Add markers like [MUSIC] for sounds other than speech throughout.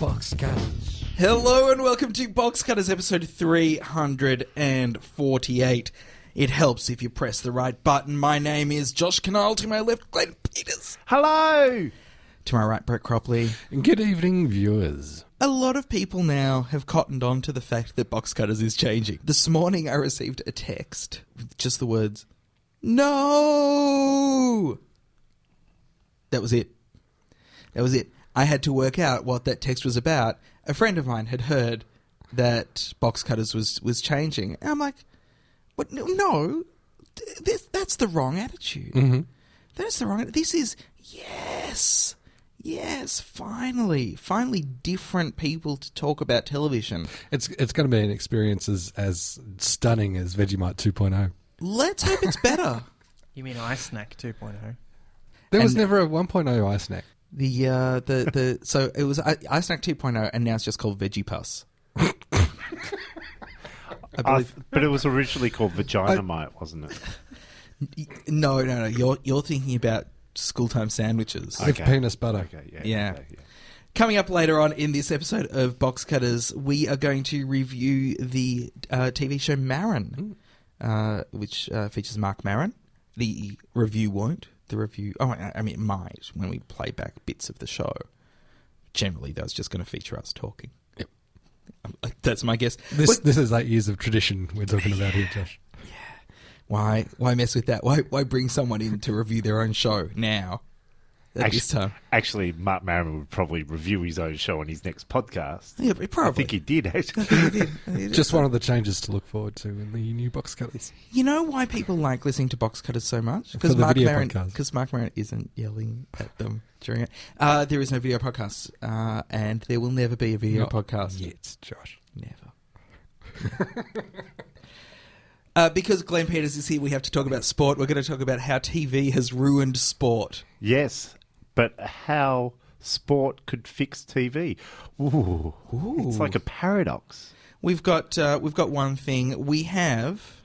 Box Cutters. Hello and welcome to Box Cutters episode 348. It helps if you press the right button. My name is Josh Kinal. To my left, Glenn Peters. Hello. To my right, Brett Cropley. Good evening, viewers. A lot of people now have cottoned on to the fact that Box Cutters is changing. This morning I received a text with just the words, No! That was it. That was it. I had to work out what that text was about. A friend of mine had heard that Box Cutters was, was changing. And I'm like, what? No, no this, that's the wrong attitude. Mm-hmm. That's the wrong. This is yes, yes. Finally, finally, different people to talk about television. It's it's going to be an experience as, as stunning as Vegemite 2.0. Let's hope it's better. [LAUGHS] You mean iSnack 2.0? There was never a 1.0 iSnack. The uh, the the so it was I- iSnack 2.0, and now it's just called Veggie Puss. I I, believe. but it was originally called Vaginamite, wasn't it? [LAUGHS] no, no, no. You're you're thinking about school time sandwiches. With penis butter. Okay, yeah. Yeah. okay, yeah. Coming up later on in this episode of Box Cutters, we are going to review the uh, TV show Maron, uh, which uh, features Mark Maron. The review won't. The review, oh, I I mean, it might when we play back bits of the show. Generally, that's just going to feature us talking. Yep. Um, That's my guess. This What- this is eight years of tradition we're talking about here, Josh. [LAUGHS] Yeah. why? Why mess with that? Why? Why bring someone in to review their own show now? At this time, Actually, Mark Maron would probably review his own show on his next podcast. yeah, probably. I think he did, actually. [LAUGHS] Just one of the changes to look forward to in the new box cutters. You know why people like listening to box cutters so much? Because Mark video Maron, because Mark Maron isn't yelling at them during it. Uh, there is no video podcast, uh, and there will never be a video Not podcast. Yet, Josh. Never. [LAUGHS] uh, because Glenn Peters is here, we have to talk about sport. We're going to talk about how TV has ruined sport. yes, but how sport could fix TV. Ooh, It's like a paradox. We've got uh, we've got one thing. We have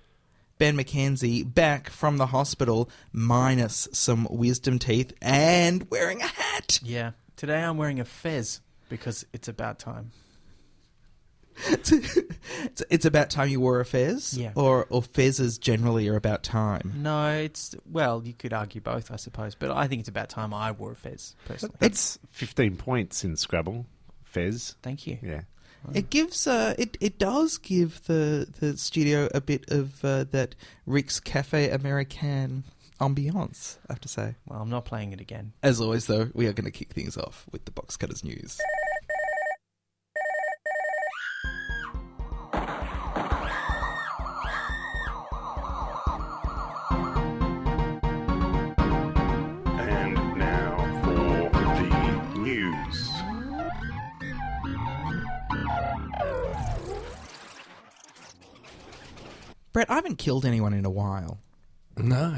Ben McKenzie back from the hospital, minus some wisdom teeth and wearing a hat. Yeah. Today I'm wearing a fez because it's about time. [LAUGHS] it's, it's about time you wore a fez, Yeah. or or fezzes generally are about time. No, it's well, you could argue both, I suppose, but I think it's about time I wore a fez personally. It's 15 points in Scrabble, Fez. Thank you. Yeah. It gives uh, it it does give the the studio a bit of uh, that Rick's Cafe American ambiance. I have to say. Well, I'm not playing it again. As always, though, we are going to kick things off with the box cutters news. Brett, I haven't killed anyone in a while, No.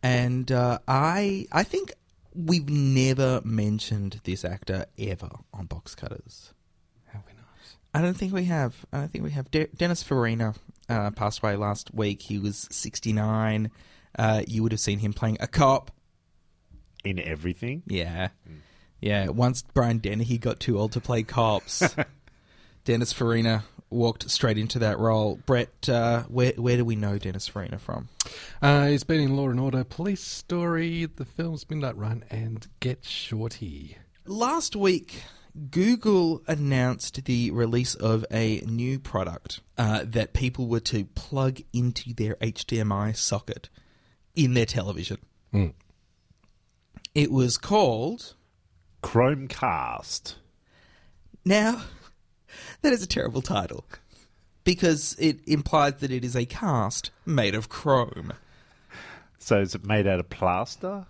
and uh, I I think we've never mentioned this actor ever on box cutters. Have we not? I don't think we have. I don't think we have. De- Dennis Farina uh, passed away last week. He was 69. Uh, you would have seen him playing a cop. In everything. Yeah. Yeah. Once Brian Dennehy got too old to play cops, [LAUGHS] Dennis Farina walked straight into that role. Brett, uh, where, where do we know Dennis Farina from? Uh, he's been in Law and Order, Police Story, The Films Midnight Run, and Get Shorty. Last week, Google announced the release of a new product uh, that people were to plug into their HDMI socket in their television. Hmm. It was called. Chromecast. Now, that is a terrible title because it implies that it is a cast made of chrome. So is it made out of plaster?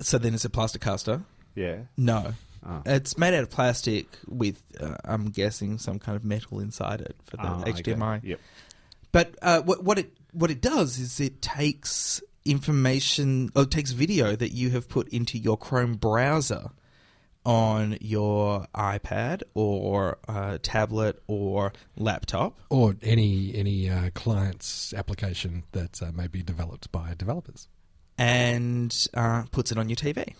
So then it's a plaster caster? Yeah. No. Oh. It's made out of plastic with, uh, I'm guessing, some kind of metal inside it for the Oh, okay. HDMI. Yep. But uh, what, what it what it does is it takes information, or it takes video that you have put into your Chrome browser on your iPad or uh, tablet or laptop, Or any any uh, client's application that uh, may be developed by developers. and uh, puts it on your TV,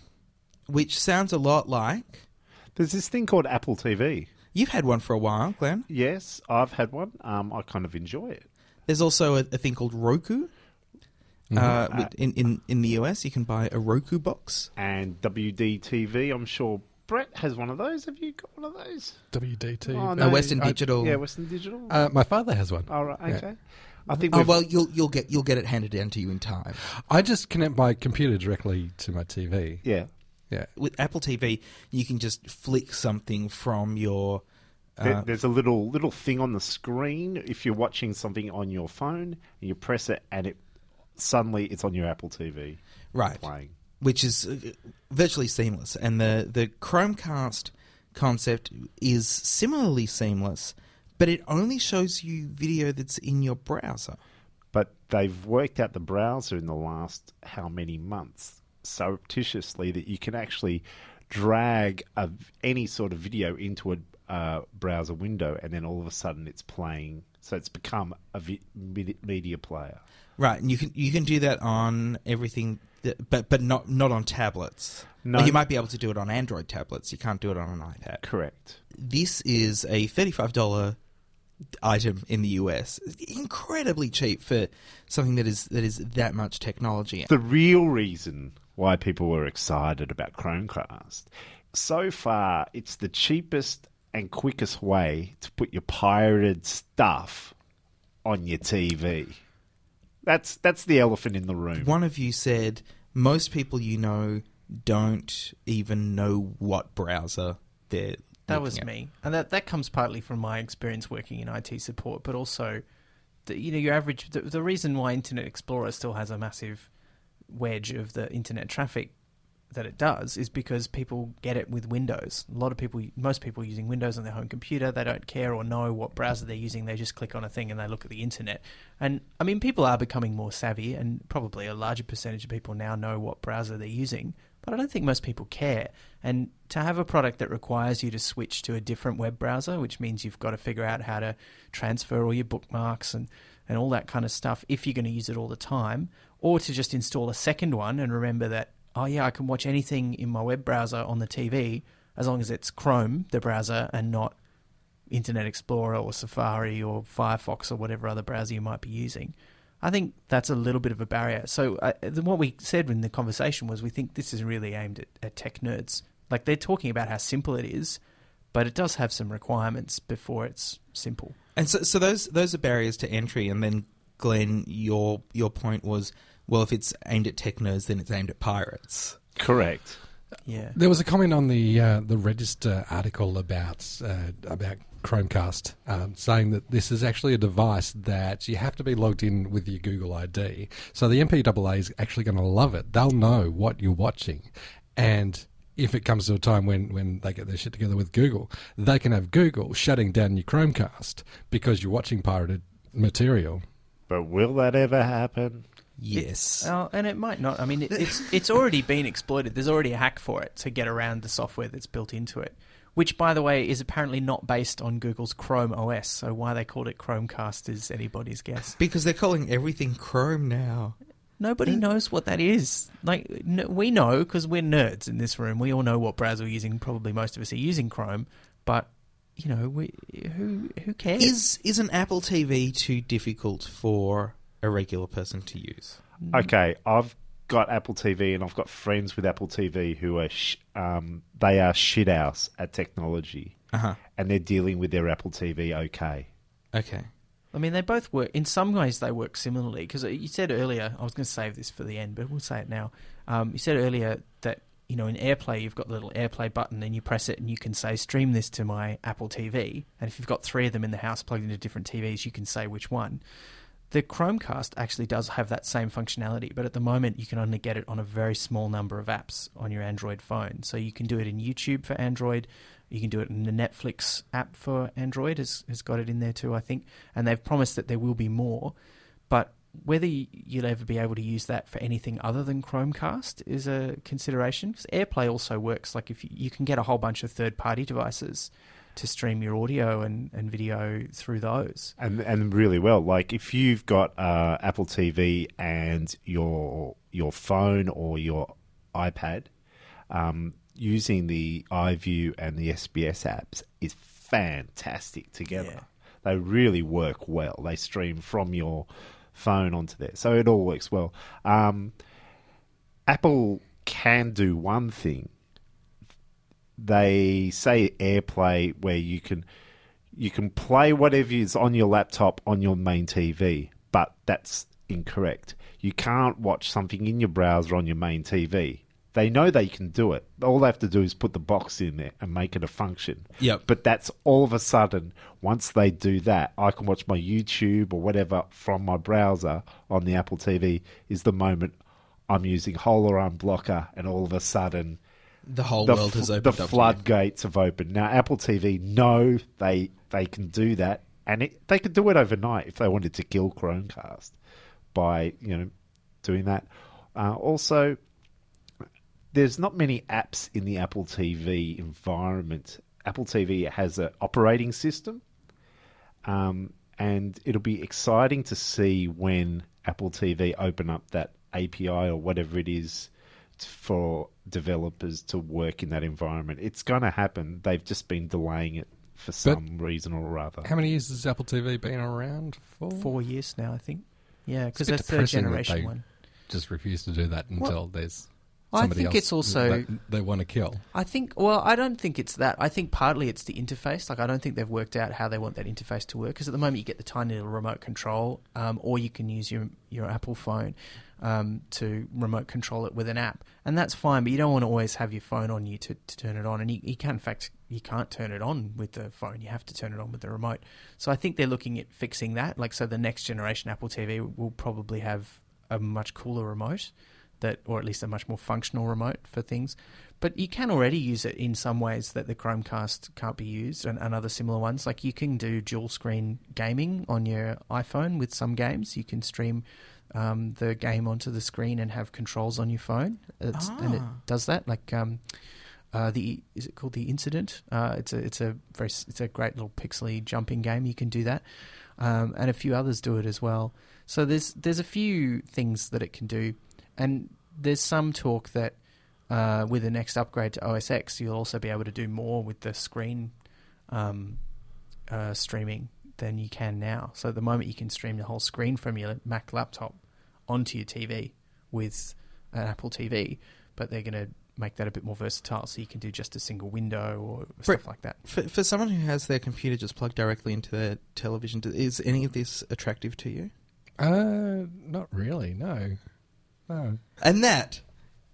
which sounds a lot like There's this thing called Apple TV. You've had one for a while, Glenn. Yes, I've had one. Um, I kind of enjoy it. There's also a, a thing called Roku. Uh, in, in, in the US, you can buy a Roku box. And WD TV, I'm sure Brett has one of those. Have you got one of those? WDT. Oh, Uh, no, Western I- Digital. Yeah, Western Digital. Uh, my father has one. All right, Yeah. okay. I think Oh well, you'll you'll get you'll get it handed down to you in time. I just connect my computer directly to my TV. yeah. Yeah. With Apple TV, you can just flick something from your. There- Uh, There's a little little thing on the screen if you're watching something on your phone, and you press it, and it suddenly it's on your Apple TV right, playing. Which is uh, virtually seamless, and the the Chromecast concept is similarly seamless, but it only shows you video that's in your browser. But they've worked out the browser in the last how many months surreptitiously that you can actually drag a, any sort of video into a uh, browser window, and then all of a sudden it's playing. So it's become a vi- media player. Right, and you can you can do that on everything, but but not not on tablets. No. You might be able to do it on Android tablets. You can't do it on an iPad. Correct. This is a thirty-five dollar item in the US. Incredibly cheap for something that is that is that much technology. The real reason why people were excited about Chromecast, so far, it's the cheapest and quickest way to put your pirated stuff on your TV. That's that's the elephant in the room. One of you said most people you know don't even know what browser they're. That was at. me, and that that comes partly from my experience working in IT support, but also, the, you know, your average. The, the reason why Internet Explorer still has a massive wedge of the internet traffic that it does is because people get it with Windows. A lot of people, most people, using Windows on their home computer. They don't care or know what browser they're using. They just click on a thing and they look at the internet. And I mean, people are becoming more savvy, and probably a larger percentage of people now know what browser they're using. But I don't think most people care. And to have a product that requires you to switch to a different web browser, which means you've got to figure out how to transfer all your bookmarks and, and all that kind of stuff if you're going to use it all the time, or to just install a second one and remember that, oh, yeah, I can watch anything in my web browser on the TV as long as it's Chrome, the browser, and not Internet Explorer or Safari or Firefox or whatever other browser you might be using. I think that's a little bit of a barrier. So, uh, what we said in the conversation was we think this is really aimed at, at tech nerds. Like, they're talking about how simple it is, but it does have some requirements before it's simple. And so, so those those are barriers to entry. And then, Glenn, your your point was, well, if it's aimed at tech nerds, then it's aimed at pirates. Correct. Yeah. There was a comment on the uh, the Register article about uh, about Chromecast, um, saying that this is actually a device that you have to be logged in with your Google ID. So the MPAA is actually going to love it. They'll know what you're watching, and if it comes to a time when, when they get their shit together with Google, they can have Google shutting down your Chromecast because you're watching pirated material. But will that ever happen? Yes. Oh, and it might not. I mean, it, it's [LAUGHS] it's already been exploited. There's already a hack for it to get around the software that's built into it, which, by the way, is apparently not based on Google's Chrome OS. So why they called it Chromecast is anybody's guess. because they're calling everything Chrome now. Nobody knows what that is. Like n- we know because we're nerds in this room. We all know what browser we're using. Probably most of us are using Chrome, but you know, we who who cares? Is is an Apple TV too difficult for a regular person to use? Okay, I've got Apple TV and I've got friends with Apple TV who are sh- um, they are shit house at technology, Uh huh. and they're dealing with their Apple TV okay. Okay. I mean, they both work. In some ways, they work similarly. Because you said earlier, I was going to save this for the end, but we'll say it now. Um, you said earlier that you know in AirPlay you've got the little AirPlay button, and you press it, and you can say stream this to my Apple TV. And if you've got three of them in the house plugged into different TVs, you can say which one. The Chromecast actually does have that same functionality, but at the moment you can only get it on a very small number of apps on your Android phone. So you can do it in YouTube for Android, you can do it in the Netflix app for Android has has got it in there too, I think. And they've promised that there will be more, but whether you'll ever be able to use that for anything other than Chromecast is a consideration. Because AirPlay also works like if you, you can get a whole bunch of third-party devices to stream your audio and, and video through those. and and really well. Like if you've got uh, Apple TV and your your phone or your iPad, um, using the iView and the SBS apps is fantastic together. Yeah. They really work well. They stream from your phone onto there, so it all works well. Um, Apple can do one thing. They say AirPlay, where you can you can play whatever is on your laptop on your main TV, but that's incorrect. You can't watch something in your browser on your main TV. They know they can do it. All they have to do is put the box in there and make it a function. Yep. But that's all of a sudden, once they do that, I can watch my YouTube or whatever from my browser on the Apple TV, is the moment I'm using whole around blocker, and all of a sudden, The whole the, world has opened the up. floodgates have opened. Now, Apple TV know they they can do that, and it, they could do it overnight if they wanted to kill Chromecast by you know doing that. Uh, also, there's not many apps in the Apple TV environment. Apple TV has an operating system, um, and it'll be exciting to see when Apple TV open up that API or whatever it is t- for developers to work in that environment. It's going to happen. They've just been delaying it for some reason or other. How many years has Apple TV been around for? Four years now, I think. Yeah, because that's third depressing that generation they one. Just refuse to do that until there's I think else it's also- they want to kill. I think. Well, I don't think it's that. I think partly it's the interface. Like, I don't think they've worked out how they want that interface to work. Because at the moment, you get the tiny little remote control, um, or you can use your your Apple phone um, to remote control it with an app, and that's fine. But you don't want to always have your phone on you to, to turn it on, and you, you can, in fact, you can't turn it on with the phone. You have to turn it on with the remote. So I think they're looking at fixing that. Like, so the next generation Apple TV will probably have a much cooler remote that, or at least a much more functional remote for things. But you can already use it in some ways that the Chromecast can't be used, and, and other similar ones. Like you can do dual screen gaming on your iPhone with some games. You can stream um, the game onto the screen and have controls on your phone, it's, and it Ah. does that. Like um, uh, the is it called the Incident? Uh, it's a it's a very it's a great little pixely jumping game. You can do that, um, and a few others do it as well. So there's there's a few things that it can do, and there's some talk that uh, with the next upgrade to OS X, you'll also be able to do more with the screen um, uh, streaming than you can now. So at the moment, you can stream the whole screen from your Mac laptop onto your TV with an Apple TV, but they're going to make that a bit more versatile, so you can do just a single window or Brett- stuff like that. For, for someone who has their computer just plugged directly into their television, is any of this attractive to you? Uh, not really. No, no. And that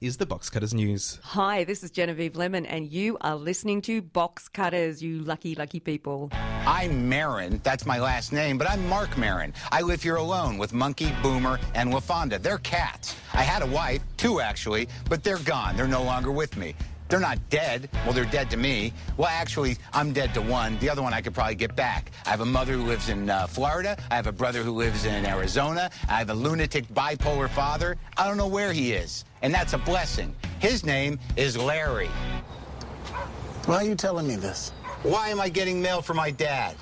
is the Box Cutters News. Hi, this is Genevieve Lemon, and you are listening to Box Cutters, you lucky, lucky people. I'm Maron. That's my last name, but I'm Mark Maron. I live here alone with Monkey, Boomer, and LaFonda. They're cats. I had a wife, two actually, but they're gone. They're no longer with me. They're not dead. Well, they're dead to me. Well, actually, I'm dead to one. The other one I could probably get back. I have a mother who lives in uh, Florida. I have a brother who lives in Arizona. I have a lunatic bipolar father. I don't know where he is. And that's a blessing. His name is Larry. Why are you telling me this? Why am I getting mail for my dad?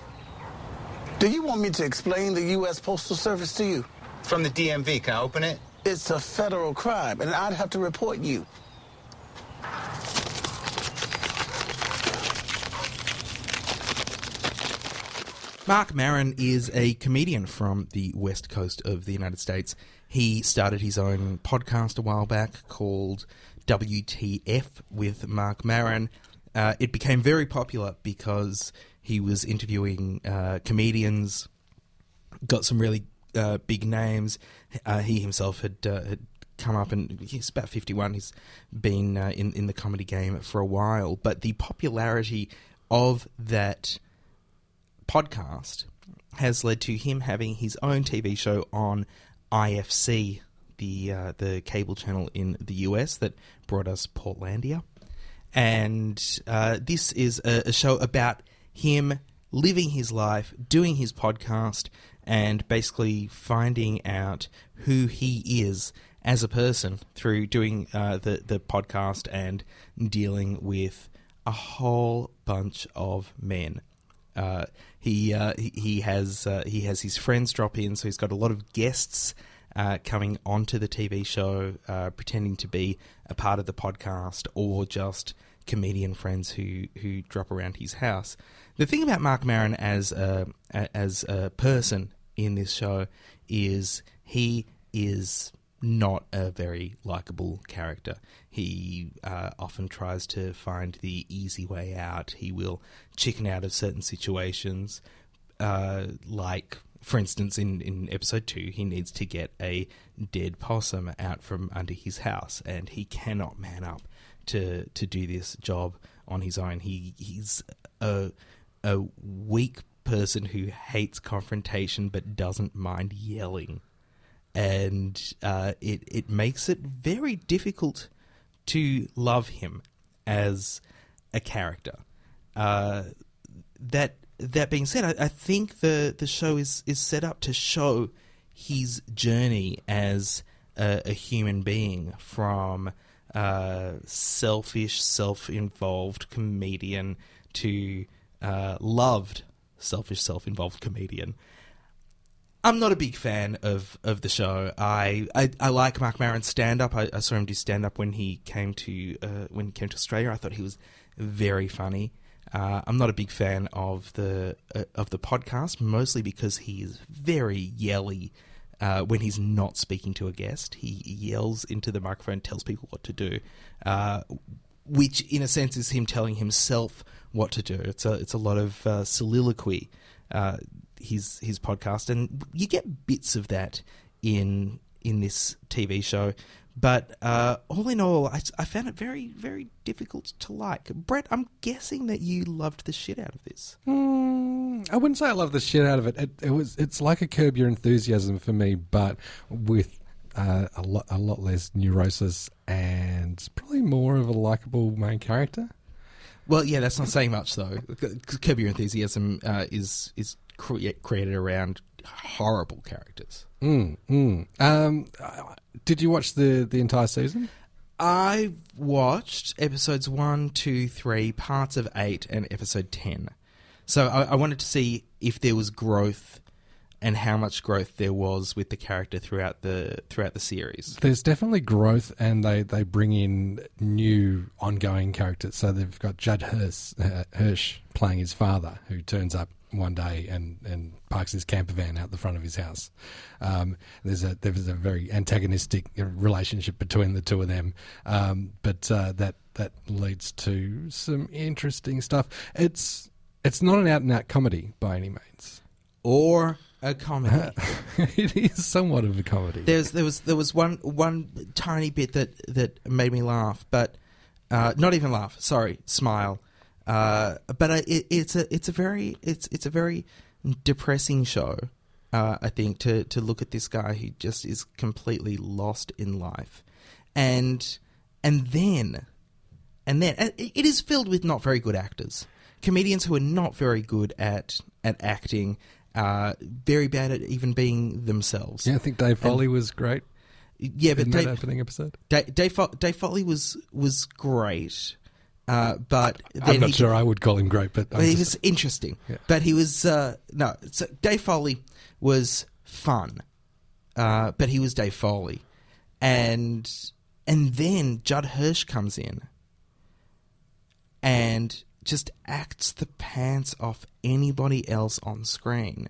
Do you want me to explain the U.S. Postal Service to you? From the DMV. Can I open it? It's a federal crime, and I'd have to report you. Mark Maron is a comedian from the west coast of the United States. He started his own podcast a while back called WTF with Mark Maron. Uh, it became very popular because he was interviewing uh, comedians, got some really uh, big names. Uh, he himself had, uh, had come up and he's about 51. He's been uh, in, in the comedy game for a while. But the popularity of that podcast has led to him having his own TV show on IFC, the uh, the cable channel in the US that brought us Portlandia, and uh, this is a, a show about him living his life, doing his podcast, and basically finding out who he is as a person through doing uh, the the podcast and dealing with a whole bunch of men. Uh, he, uh, he has uh, he has his friends drop in, so he's got a lot of guests uh, coming onto the TV show, uh, pretending to be a part of the podcast or just comedian friends who who drop around his house. The thing about Mark Maron as a as a person in this show is he is not a very likable character. He uh, often tries to find the easy way out. He will chicken out of certain situations, uh, like, for instance, in, in episode two, he needs to get a dead possum out from under his house, and he cannot man up to to do this job on his own. He he's a a weak person who hates confrontation but doesn't mind yelling and uh, it it makes it very difficult to love him as a character. Uh, that that being said, I, I think the the show is is set up to show his journey as a, a human being from uh, selfish, self-involved comedian to uh, loved, selfish, self-involved comedian. I'm not a big fan of, of the show. I, I, I like Mark Maron's stand up. I, I saw him do stand up when he came to uh, when he came to Australia. I thought he was very funny. Uh, I'm not a big fan of the uh, of the podcast, mostly because he is very yelly uh, when he's not speaking to a guest. He yells into the microphone, tells people what to do, uh, which in a sense is him telling himself what to do. It's a it's a lot of uh, soliloquy. Uh, his his podcast, and you get bits of that in in this TV show. But uh, all in all, I, I found it very very difficult to like. Brett, I'm guessing that you loved the shit out of this. Mm, I wouldn't say I loved the shit out of it. It, it was it's like a curb your enthusiasm for me, but with uh, a lot a lot less neurosis and probably more of a likable main character. Well, yeah, that's not saying much though. Curb Your Enthusiasm uh, is is cre- created around horrible characters. Mm, mm. Um, did you watch the the entire season? I watched episodes one, two, three, parts of eight, and episode ten. So I, I wanted to see if there was growth and how much growth there was with the character throughout the throughout the series. There's definitely growth, and they, they bring in new ongoing characters. So they've got Judd Hirsch, uh, Hirsch playing his father, who turns up one day and, and parks his camper van out the front of his house. Um, there's a there's a very antagonistic relationship between the two of them, um, but uh, that that leads to some interesting stuff. It's it's not an out and out comedy by any means, or a comedy. [LAUGHS] it is somewhat of a comedy. There's there was there was one one tiny bit that that made me laugh, but uh, not even laugh. Sorry, smile. Uh, but uh, it, it's a it's a very it's it's a very depressing show. Uh, I think to to look at this guy who just is completely lost in life, and and then and then it is filled with not very good actors, comedians who are not very good at at acting, uh, very bad at even being themselves. Yeah, I think Dave Foley and, was great. Yeah, but in Dave, that opening episode, Dave, Dave, Dave Foley was was great. Uh, but I'm not sure I would call him great, but he was interesting. Yeah. But he was uh, no. So Dave Foley was fun, uh, but he was Dave Foley, and and then Judd Hirsch comes in and just acts the pants off anybody else on screen,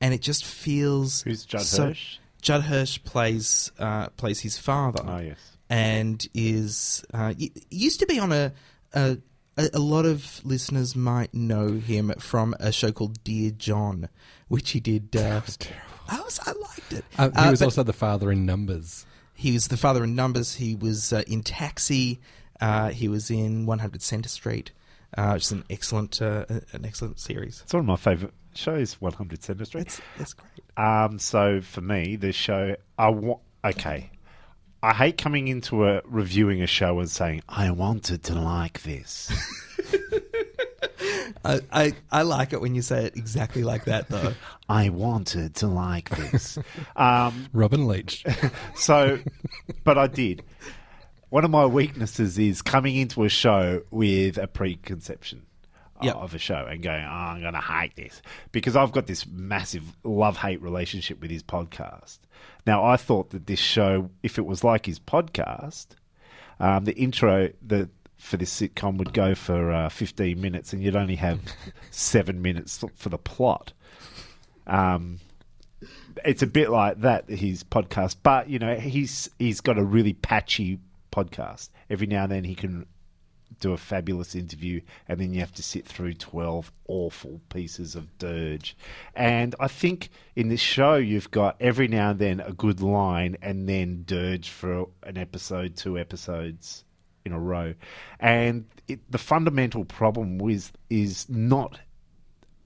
and it just feels Who's Judd so, Hirsch? Judd Hirsch plays uh, plays his father. Oh yes. and is uh, used to be on a, a a a lot of listeners might know him from a show called Dear John, which he did. Uh, was terrible. I was I liked it. Uh, he Uh, was but also the father in Numbers. he was the father in Numbers. He was uh, in Taxi. Uh, he was in 100 Center Street, uh, which is an excellent uh, an excellent series. It's one of my favourite shows, 100 Center Street. It's it's great. Um, so for me, this show, I want. Okay, I hate coming into a reviewing a show and saying I wanted to like this. [LAUGHS] I, I I like it when you say it exactly like that, though. [LAUGHS] I wanted to like this. [LAUGHS] um, Robin Leach. so, but I did. One of my weaknesses is coming into a show with a preconception Yep. of a show and going, oh, I'm going to hate this. Because I've got this massive love hate relationship with his podcast. Now, I thought that this show, if it was like his podcast, um, the intro, the for this sitcom would go for uh, 15 minutes, and you'd only have [LAUGHS] seven minutes for the plot. Um, it's a bit like that his podcast, but you know he's he's got a really patchy podcast. Every now and then he can do a fabulous interview, and then you have to sit through 12 awful pieces of dirge. And I think in this show, you've got every now and then a good line, and then dirge for an episode, two episodes in a row. And it, the fundamental problem with is not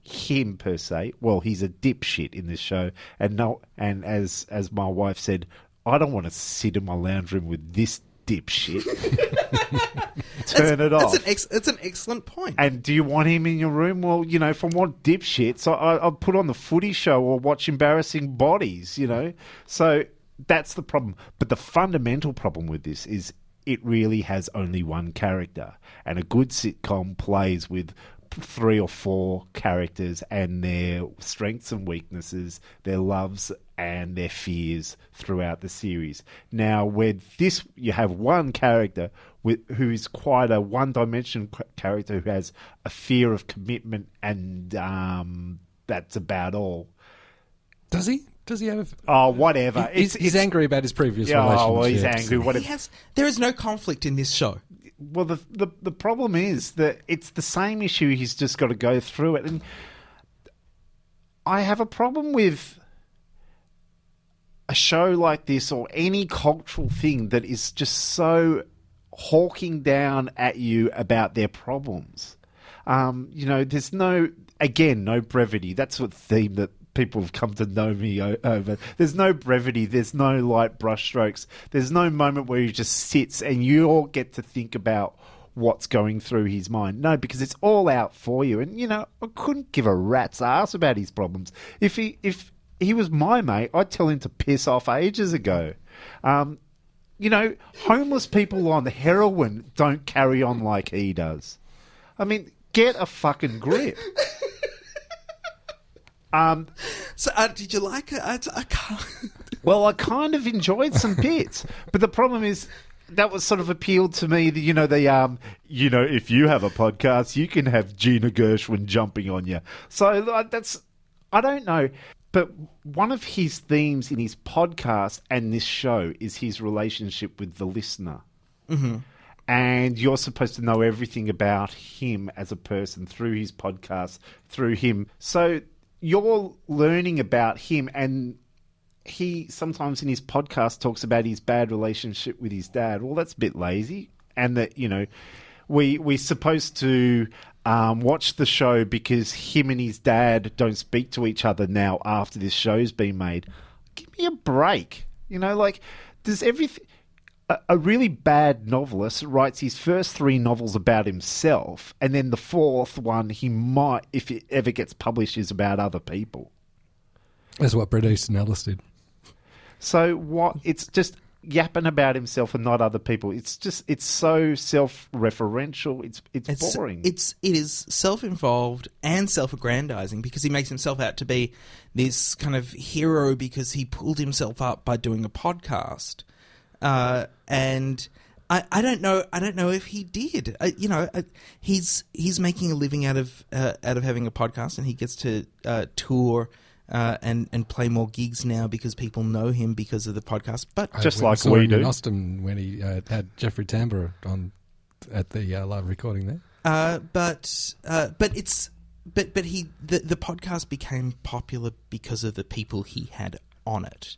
him per se. Well, he's a dipshit in this show, and no, and as as my wife said, I don't want to sit in my lounge room with this dipshit. [LAUGHS] [LAUGHS] Turn it off. That's an, ex- that's an excellent point. And do you want him in your room? Well, you know, from what dipshits, I, I, I'll put on the footy show or watch embarrassing bodies, you know? So that's the problem. But the fundamental problem with this is it really has only one character. And a good sitcom plays with three or four characters and their strengths and weaknesses, their loves and their fears throughout the series. Now, with this, you have one character with, who is quite a one-dimensional character who has a fear of commitment, and um, that's about all. Does he? Does he have? A... Oh, whatever. He's, he's angry about his previous yeah, relationship. Oh, well, he's angry. Whatever. He has, there is no conflict in this show. Well, the, the the problem is that it's the same issue. He's just got to go through it, and I have a problem with a show like this or any cultural thing that is just so hawking down at you about their problems. Um, you know, there's no again no brevity. That's what theme that people have come to know me over. There's no brevity. There's no light brushstrokes. There's no moment where he just sits and you all get to think about what's going through his mind. No, because it's all out for you. And you know, I couldn't give a rat's ass about his problems. If he if he was my mate, I'd tell him to piss off ages ago. Um, you know, homeless people on heroin don't carry on like he does. I mean, get a fucking grip. [LAUGHS] Um, so, uh, did you like it? I, I can't. [LAUGHS] well, I kind of enjoyed some bits, but the problem is that was sort of appealed to me. You know, the um, you know, if you have a podcast, you can have Gina Gershon jumping on you. So uh, that's I don't know, but one of his themes in his podcast and this show is his relationship with the listener. Mm-hmm. And you're supposed to know everything about him as a person through his podcast, through him. So you're learning about him and he sometimes in his podcast talks about his bad relationship with his dad. Well, that's a bit lazy, and that you know, we we're supposed to um, watch the show because him and his dad don't speak to each other now after this show's been made. Give me a break, you know. Like, does everything? A, a really bad novelist writes his first three novels about himself, and then the fourth one he might, if it ever gets published, is about other people. That's what Bret Easton Ellis did. So what? It's just yapping about himself and not other people. It's just it's so self-referential. It's it's, It's boring. it's it is self-involved and self-aggrandizing because he makes himself out to be this kind of hero because he pulled himself up by doing a podcast, uh, and I, I don't know I don't know if he did. Uh, you know, uh, he's he's making a living out of uh, out of having a podcast, and he gets to uh, tour. Uh, and and play more gigs now because people know him because of the podcast. But Just like we him in do. Austin when he uh, had Jeffrey Tambor on at the uh, live recording there. Uh, but uh, but it's but but he the the podcast became popular because of the people he had on it,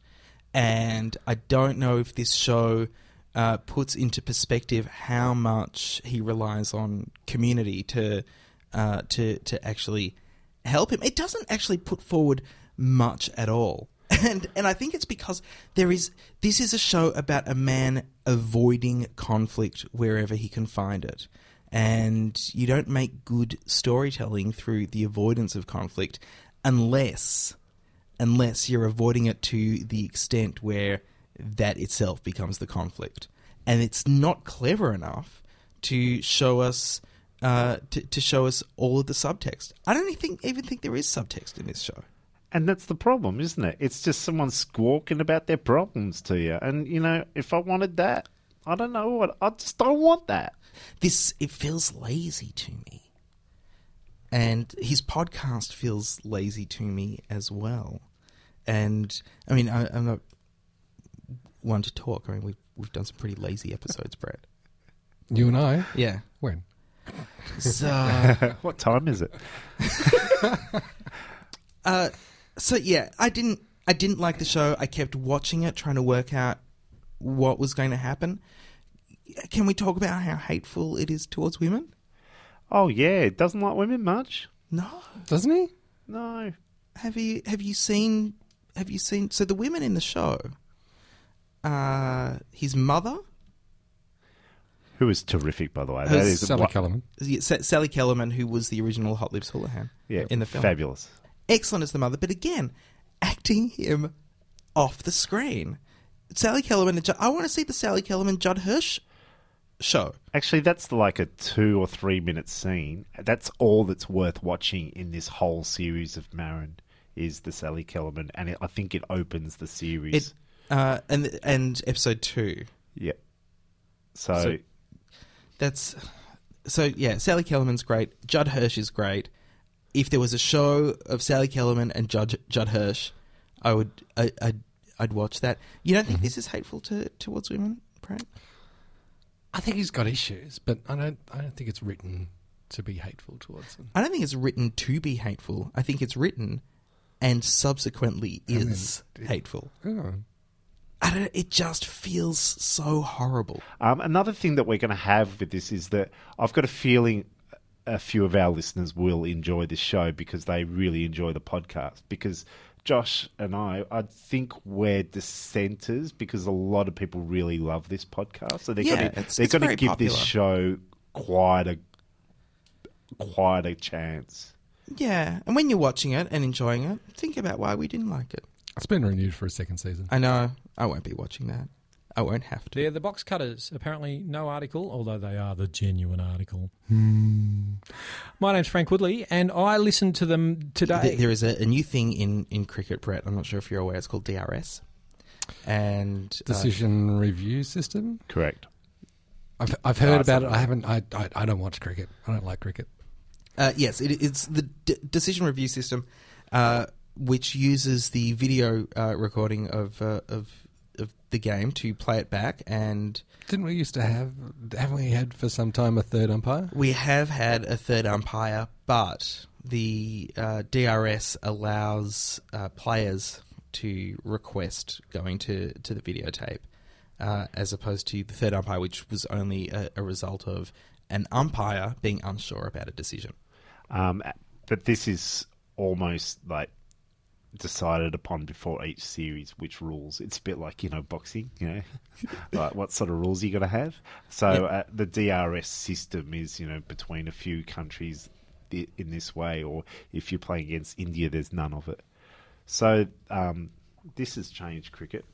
and I don't know if this show uh, puts into perspective how much he relies on community to uh, to to actually help him. It doesn't actually put forward much at all. [LAUGHS] And and I think it's because there is this is a show about a man avoiding conflict wherever he can find it. And you don't make good storytelling through the avoidance of conflict unless unless you're avoiding it to the extent where that itself becomes the conflict. And it's not clever enough to show us uh, to, to show us all of the subtext. I don't even think, even think there is subtext in this show. and that's the problem, isn't it? It's just someone squawking about their problems to you. And you know, if I wanted that, I don't know what. I just don't want that. This it feels lazy to me, and his podcast feels lazy to me as well. And I mean, I, I'm not one to talk. I mean, we've we've done some pretty lazy episodes, Brett. You and I? Yeah. When? So, [LAUGHS] what time is it? [LAUGHS] uh, so yeah, I didn't I didn't like the show. I kept watching it, trying to work out what was going to happen. Can we talk about how hateful it is towards women? Oh yeah, it doesn't like women much. No. Doesn't he? No. Have you have you seen have you seen so the women in the show uh his mother Who is terrific, by the way. That is Sally what- Kellerman. Yeah, Sa- Sally Kellerman, who was the original Hot Lips Houlihan Yeah, in the film. fabulous. Excellent as the mother, but again, acting him off the screen. Sally Kellerman and Judd, I want to see the Sally Kellerman Judd Hirsch show. Actually, that's like a two or three minute scene. That's all that's worth watching in this whole series of Maron is the Sally Kellerman, and it, I think it opens the series. It uh, and and episode two. yeah. So, So- That's so yeah. Sally Kellerman's great. Judd Hirsch is great. If there was a show of Sally Kellerman and Judd Judd Hirsch, I would I, I'd I'd watch that. You don't think this is hateful to towards women, Brad? I think he's got issues, but I don't. I don't think it's written to be hateful towards them. I don't think it's written to be hateful. I think it's written and subsequently And is then- hateful. Oh. I don't. It just feels so horrible. um, another thing that we're going to have with this is that I've got a feeling a few of our listeners will enjoy this show because they really enjoy the podcast. Because Josh and I, I think we're dissenters because a lot of people really love this podcast. So they're Yeah, going to they're it's going to very give this show quite a quite a chance. Yeah, and when you're watching it and enjoying it, think about why we didn't like it. It's been renewed for a second season. I know. I won't be watching that. I won't have to. They're the box cutters. Apparently, no article, although they are the genuine article. Hmm. My name's Frank Woodley, and I listened to them today. There- there is a, a new thing in, in cricket, Brett. I'm not sure if you're aware. It's called DRS. And uh, Decision review system. Correct. I've I've heard about it. I haven't. I, I I don't watch cricket. I don't like cricket. Uh, yes, it, it's the d- decision review system, uh, which uses the video uh, recording of, uh, of of the game to play it back. And Didn't we used to have? Haven't we had for some time a third umpire? we have had a third umpire, but the uh, DRS allows uh, players to request going to, to the videotape, uh, as opposed to the third umpire, which was only a, a result of an umpire being unsure about a decision. Um, but this is almost like decided upon before each series which rules. It's a bit like you know boxing, you know, [LAUGHS] like what sort of rules you got to have. So Yep. uh, the DRS system is you know between a few countries in this way, or if you're playing against India, there's none of it. So um, this has changed cricket,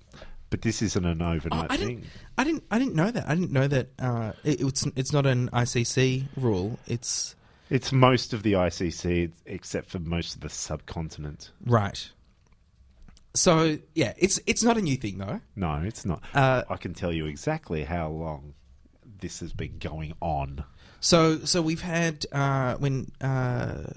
but this isn't an overnight Oh, I thing. I didn't, I didn't know that. I didn't know that uh, it, it's it's not an ICC rule. It's It's most of the ICC except for most of the subcontinent. right. So yeah, it's it's not a new thing though. No, it's not. Uh, I can tell you exactly how long this has been going on. So so we've had uh, when uh,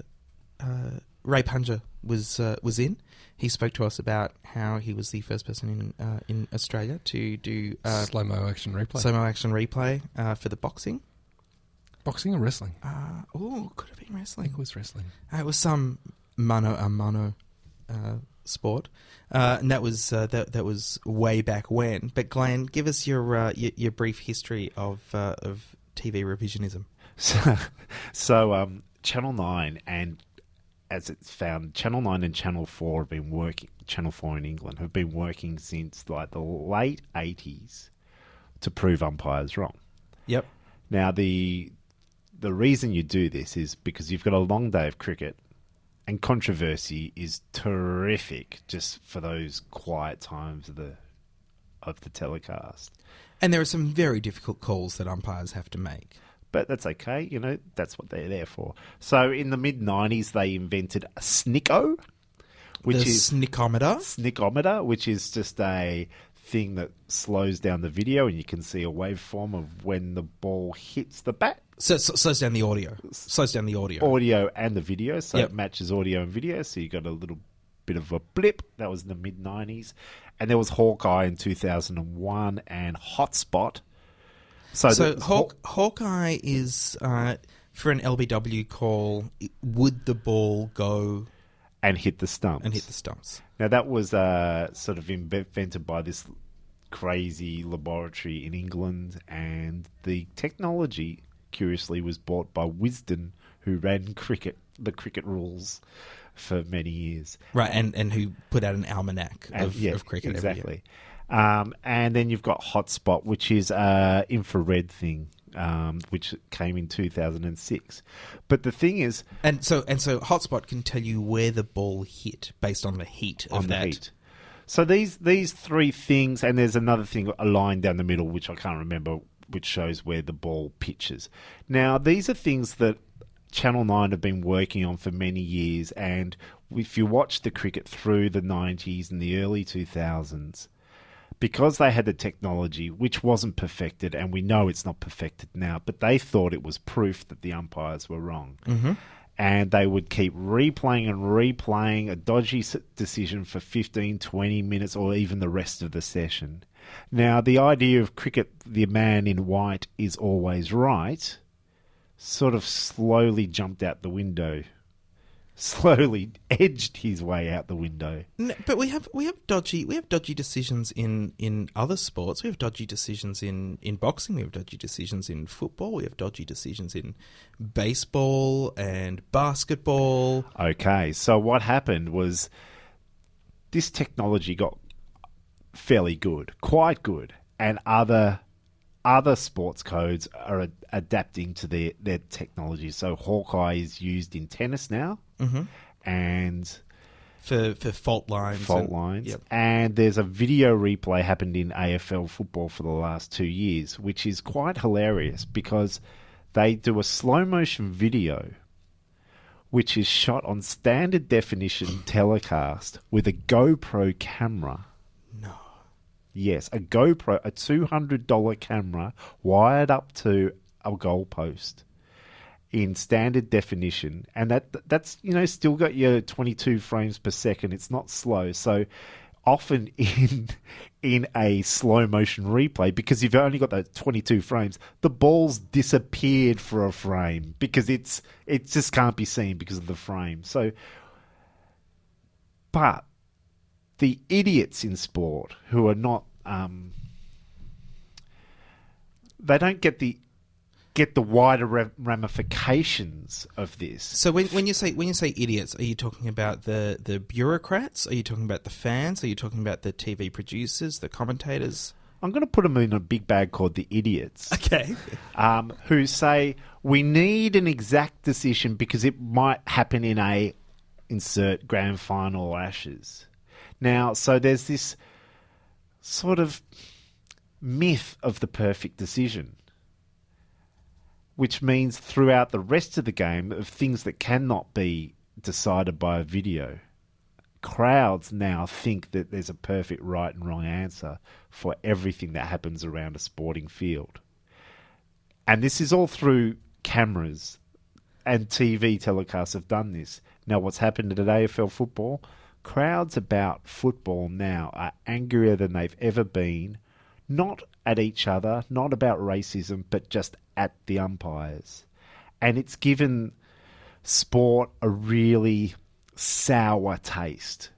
uh, Ray Punja was uh, was in. He spoke to us about how he was the first person in uh, in Australia to do uh, Slow mo action replay. slow mo action replay uh, for the boxing. Boxing or wrestling? Uh, oh, could have been I wrestling. think it was wrestling. Uh, it was some mano a mano uh, sport, uh, and that was uh, that that was way back when. But Glenn, give us your uh, your, your brief history of uh, of TV revisionism. [LAUGHS] So, so um, Channel Nine and as it's found, Channel Nine and Channel Four have been working. Channel Four in England have been working since like the late eighties to prove umpires wrong. Yep. Now the the reason you do this is because you've got a long day of cricket, and controversy is terrific just for those quiet times of the of the telecast. And there are some very difficult calls that umpires have to make. But that's okay, you know, that's what they're there for. So in the mid 90s, they invented a snicko, which the is snickometer. snickometer, which is just a thing that slows down the video, and you can see a waveform of when the ball hits the bat, So, so slows down the audio. Slows down the audio. audio and the video, so Yep. it matches audio and video. So you got a little bit of a blip. That was in the mid '90s, and there was Hawkeye in 2001 and Hotspot. So, So the- Hawk, Hawkeye is uh, for an LBW call. Would the ball go and hit the stumps and hit the stumps? Now that was uh, sort of invented by this crazy laboratory in England, and the technology, curiously, was bought by Wisden, who ran cricket, the cricket rules, for many years. Right, and, and who put out an almanac And- of, yeah, of cricket every year. exactly. Um, and then you've got Hotspot, which is a infrared thing, um, which came in 2006. But the thing is, And so and so hotspot can tell you where the ball hit based on the heat of on the that. heat. So these these three things, and there's another thing, a line down the middle, which I can't remember, which shows where the ball pitches. Now these are things that Channel Nine have been working on for many years, and if you watch the cricket through the '90s and the early 2000s, because they had the technology, which wasn't perfected, and we know it's not perfected now, but they thought it was proof that the umpires were wrong. Mm-hmm. And they would keep replaying and replaying a dodgy decision for 15, 20 minutes, or even the rest of the session. Now, the idea of cricket, the man in white is always right, sort of slowly jumped out the window. [LAUGHS] Slowly edged his way out the window. No, but we have we have dodgy we have dodgy decisions in, in other sports. We have dodgy decisions in, in boxing. We have dodgy decisions in football. We have dodgy decisions in baseball and basketball. Okay, so what happened was this technology got fairly good, quite good, and other other sports codes are ad- adapting to their their technology. So Hawkeye is used in tennis now, mm-hmm. and for for fault lines. fault and- lines. Yep. And there's a video replay happened in AFL football for the last two years, which is quite hilarious because they do a slow motion video which is shot on standard definition telecast with a GoPro camera. No. Yes, a GoPro, a $200 camera wired up to a goalpost in standard definition, and that that's you know still got your 22 frames per second. It's not slow, so often [LAUGHS] in in a slow motion replay because you've only got the 22 frames, the ball's disappeared for a frame because it's it just can't be seen because of the frame. So, but the idiots in sport who are not um, they don't get the get the wider ramifications of this. So when, when you say when you say idiots, are you talking about the, the bureaucrats? Are you talking about the fans? Are you talking about the TV producers, the commentators? I'm going to put them in a big bag called the idiots. [LAUGHS] Okay. um, who say we need an exact decision because it might happen in a insert grand final ashes. Now, so there's this sort of myth of the perfect decision, which means throughout the rest of the game of things that cannot be decided by a video. Crowds now think that there's a perfect right and wrong answer for everything that happens around a sporting field. And this is all through cameras and TV telecasts have done this. Now, what's happened at AFL football? Crowds about football now are angrier than they've ever been, not at each other, not about racism, but just at the umpires. And it's given sport a really sour taste.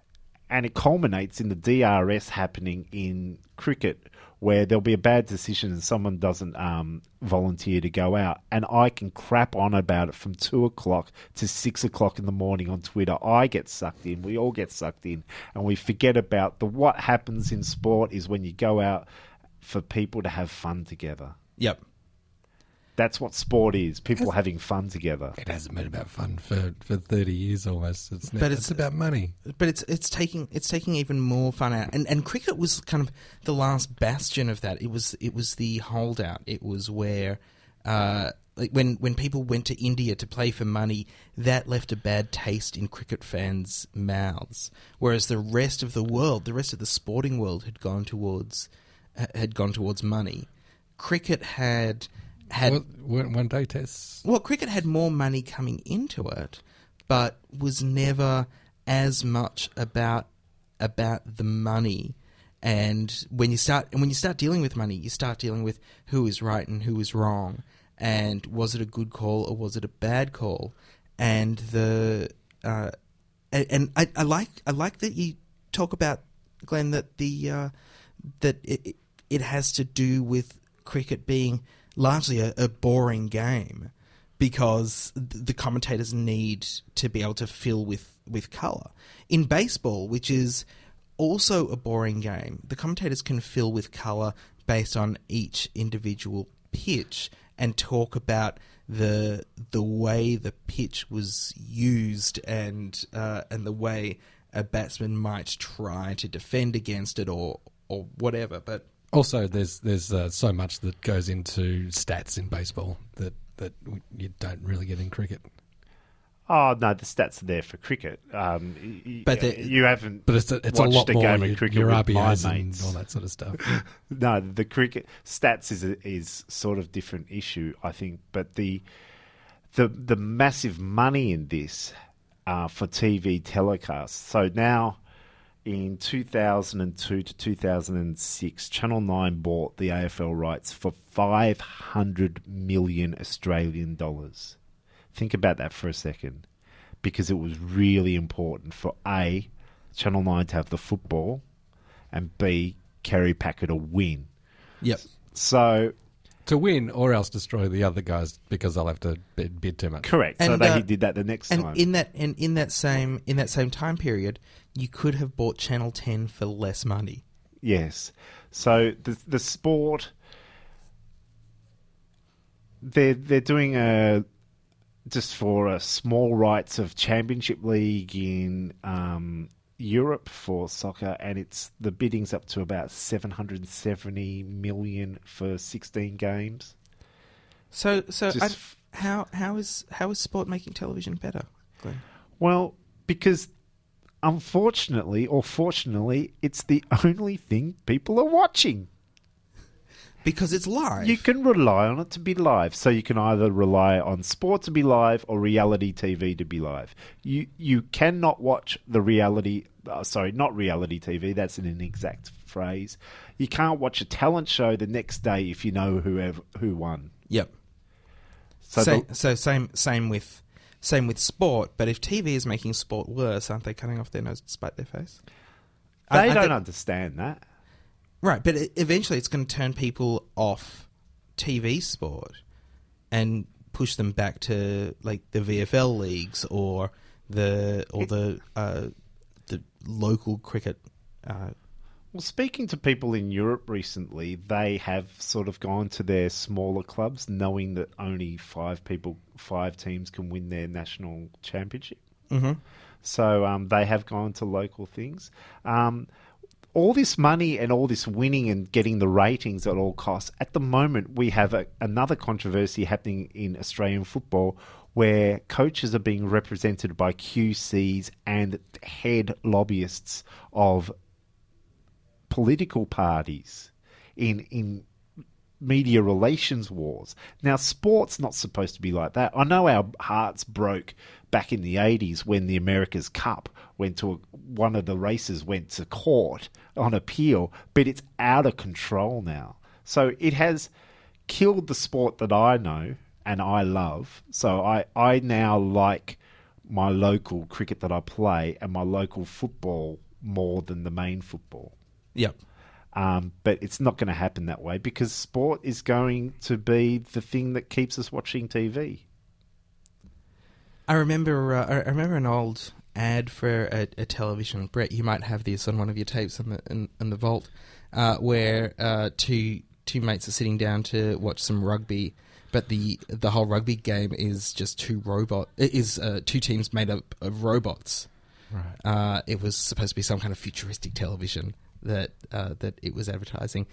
And it culminates in the DRS happening in cricket, where there'll be a bad decision and someone doesn't um, volunteer to go out. And I can crap on about it from two o'clock to six o'clock in the morning on Twitter. I get sucked in. We all get sucked in. And we forget about the what happens in sport is when you go out for people to have fun together. Yep. That's what sport is people having fun together. It hasn't been about fun for, for 30 years almost. It's, But but it's- it's, about money. But it's it's taking it's taking even more fun out, and and cricket was kind of the last bastion of that. It was it was the holdout. It was where uh, like when when people went to India to play for money, that left a bad taste in cricket fans' mouths. Whereas the rest of the world, the rest of the sporting world, had gone towards had gone towards money. Cricket had had Well, one one day tests. well, cricket had more money coming into it, but was never as much about about the money. And when you start and when you start dealing with money, you start dealing with who is right and who is wrong, and was it a good call or was it a bad call? And the uh, and, and I, I like I like that you talk about Glenn that the uh, that it, it has to do with cricket being largely a, a boring game because the commentators need to be able to fill with with color. In baseball, which is also a boring game, the commentators can fill with color based on each individual pitch and talk about the the way the pitch was used and uh, and the way a batsman might try to defend against it or or whatever. But Also, there's there's uh, so much that goes into stats in baseball that that you don't really get in cricket. Oh no, the stats are there for cricket. Um, But the- you haven't. But it's a, it's a lot a more game your, of cricket your with my RBIs and all that sort of stuff. [LAUGHS] no, the cricket stats is a, is sort of different issue, I think. But the the the massive money in this uh, for TV telecasts. So now, in 2002 to 2006, Channel Nine bought the AFL rights for 500 million Australian dollars. Think about that for a second, because it was really important for a Channel Nine to have the football, and b Kerry Packer to win. yep, So to win or else destroy the other guys because they'll have to bid, bid too much. correct. so And, they uh, did that the next and time. in that and in that same in that same time period, you could have bought Channel Ten for less money. Yes. So the the sport they're they're doing a just for a small rights of championship league in um, Europe for soccer, and it's the bidding's up to about seven hundred and seventy million for sixteen games. So so Just I, how how is how is sport making television better? Glenn? Well, because unfortunately or fortunately, it's the only thing people are watching. Because it's live. You can rely on it to be live. So you can either rely on sport to be live or reality TV to be live. You you cannot watch the reality. Uh, sorry, not reality TV. That's an inexact phrase. You can't watch a talent show the next day if you know whoever who won. Yep. So So the- so same same with same with sport. But if TV is making sport worse, aren't they cutting off their nose to spite their face? they Aren't don't understand that. Right, but eventually it's going to turn people off TV sport and push them back to like the VFL leagues or the or the uh, the local cricket. Uh, Well, speaking to people in Europe recently, they have sort of gone to their smaller clubs, knowing that only five people, five teams can win their national championship. Mhm. So um, they have gone to local things. Um, all this money and all this winning and getting the ratings at all costs. At the moment, we have a, another controversy happening in Australian football where coaches are being represented by QCs and head lobbyists of political parties in in media relations wars. Now, sport's not supposed to be like that. I know our hearts broke back in the 80s when the America's Cup went to a, one of the races went to court on appeal, but it's out of control now. So it has killed the sport that I know and I love. So I, I now like my local cricket that I play and my local football more than the main football. yep. Um, but it's not going to happen that way because sport is going to be the thing that keeps us watching TV. I remember uh, I remember an old ad for a, a television. Brett, you might have this on one of your tapes in the in, in the vault, uh, where uh, two two mates are sitting down to watch some rugby, but the the whole rugby game is just two robot it is uh, two teams made up of robots. Right. Uh, it was supposed to be some kind of futuristic television that uh, that it was advertising.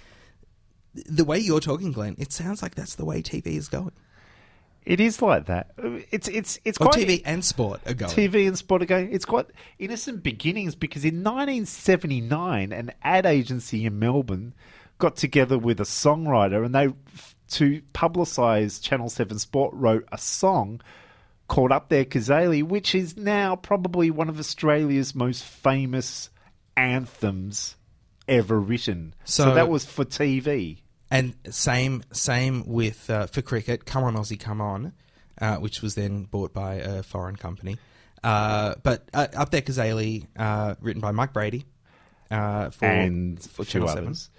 the way you're talking, Glenn, it sounds like that's the way TV is going. It is like that. It's it's it's Or quite TV and sport are going. TV and sport are going. It's quite innocent beginnings because in 1979, an ad agency in Melbourne got together with a songwriter and they, to publicise Channel 7 Sport, wrote a song called Up There Cazaly, which is now probably one of Australia's most famous anthems ever written. So, So- that was for TV. And same same with uh, for cricket. Come on, Aussie, come on, uh, which was then bought by a foreign company. Uh, but uh, up there, Cazaly, uh, written by Mike Brady uh, for and for a few Channel Seven. others.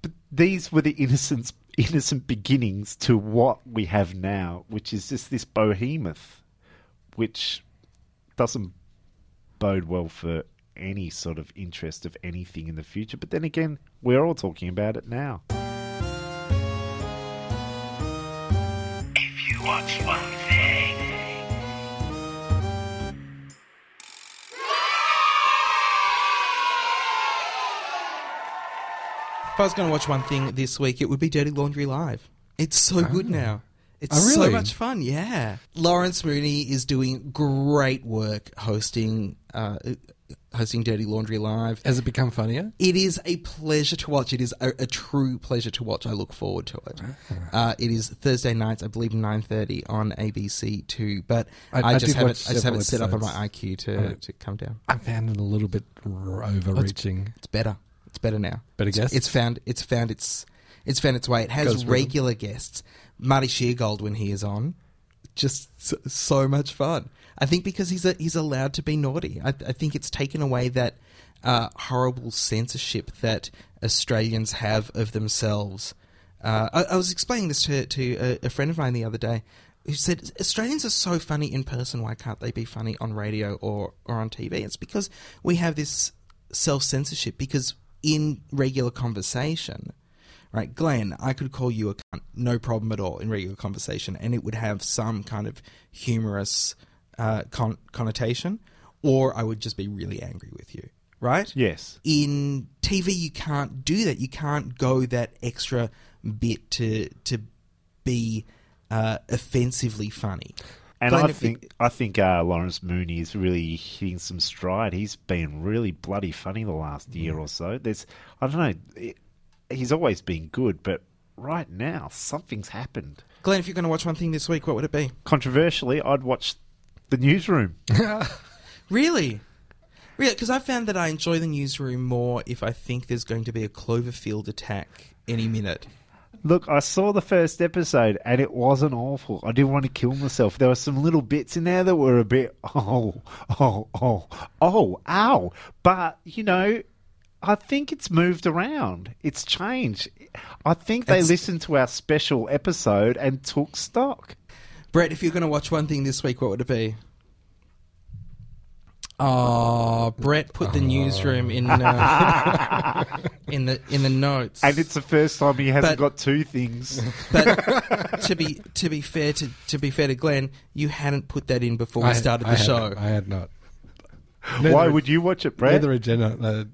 But these were the innocent, innocent beginnings to what we have now, which is just this behemoth, which doesn't bode well for any sort of interest of anything in the future. But then again, we're all talking about it now. If you watch one thing. If I was going to watch one thing this week, it would be Dirty Laundry Live. It's so good now. It's Oh, so much fun, yeah. Lawrence Mooney is doing great work hosting uh, hosting Dirty Laundry Live. Has it become funnier? It is a pleasure to watch. It is a, a true pleasure to watch. I look forward to it. Uh, it is Thursday nights, I believe, nine thirty on ABC Two. But I- I, I just have it. I just have it set up on my. IQ to Uh, to come down. I found it a little bit overreaching. It's better. It's better now. Better It's- guests? It's found. It's found. Its. It's found its way. It has with regular guests. Marty Sheargold when he is on, just so, much fun. I think because he's a, he's allowed to be naughty. I, I think it's taken away that uh, horrible censorship that Australians have of themselves. Uh, I, I was explaining this to to a, a friend of mine the other day. Who said Australians are so funny in person? Why can't they be funny on radio or, or on TV? It's because we have this self censorship. Because in regular conversation, right, Glenn, I could call you a cunt, no problem at all in regular conversation, and it would have some kind of humorous uh, con- connotation, or I would just be really angry with you, right? Yes. In TV, you can't do that. You can't go that extra bit to to be uh, offensively funny. And Glenn, I think I think uh, Lawrence Mooney is really hitting some stride. He's been really bloody funny the last year or so. There's I don't know. It, he's always been good, but right now something's happened. Glenn, if you're going to watch one thing this week, what would it be? Controversially, I'd watch the newsroom. [LAUGHS] Really? Really? Because I found that I enjoy the newsroom more if I think there's going to be a Cloverfield attack any minute. Look, I saw the first episode and it wasn't awful. I didn't want to kill myself. There were some little bits in there that were a bit [LAUGHS] oh, oh, oh, oh, ow. But, you know, I think it's moved around. It's changed. I think they It's- listened to our special episode and took stock. Brett, if you're going to watch one thing this week, what would it be? Oh, Brett put the newsroom in uh, [LAUGHS] in the in the notes. And it's the first time he hasn't But- got two things. but [LAUGHS] to be to be fair to to be fair to Glenn, you hadn't put that in before we I- started I the had- show. I had not. Why would you watch it, Brett? Neither had Jenna, uh,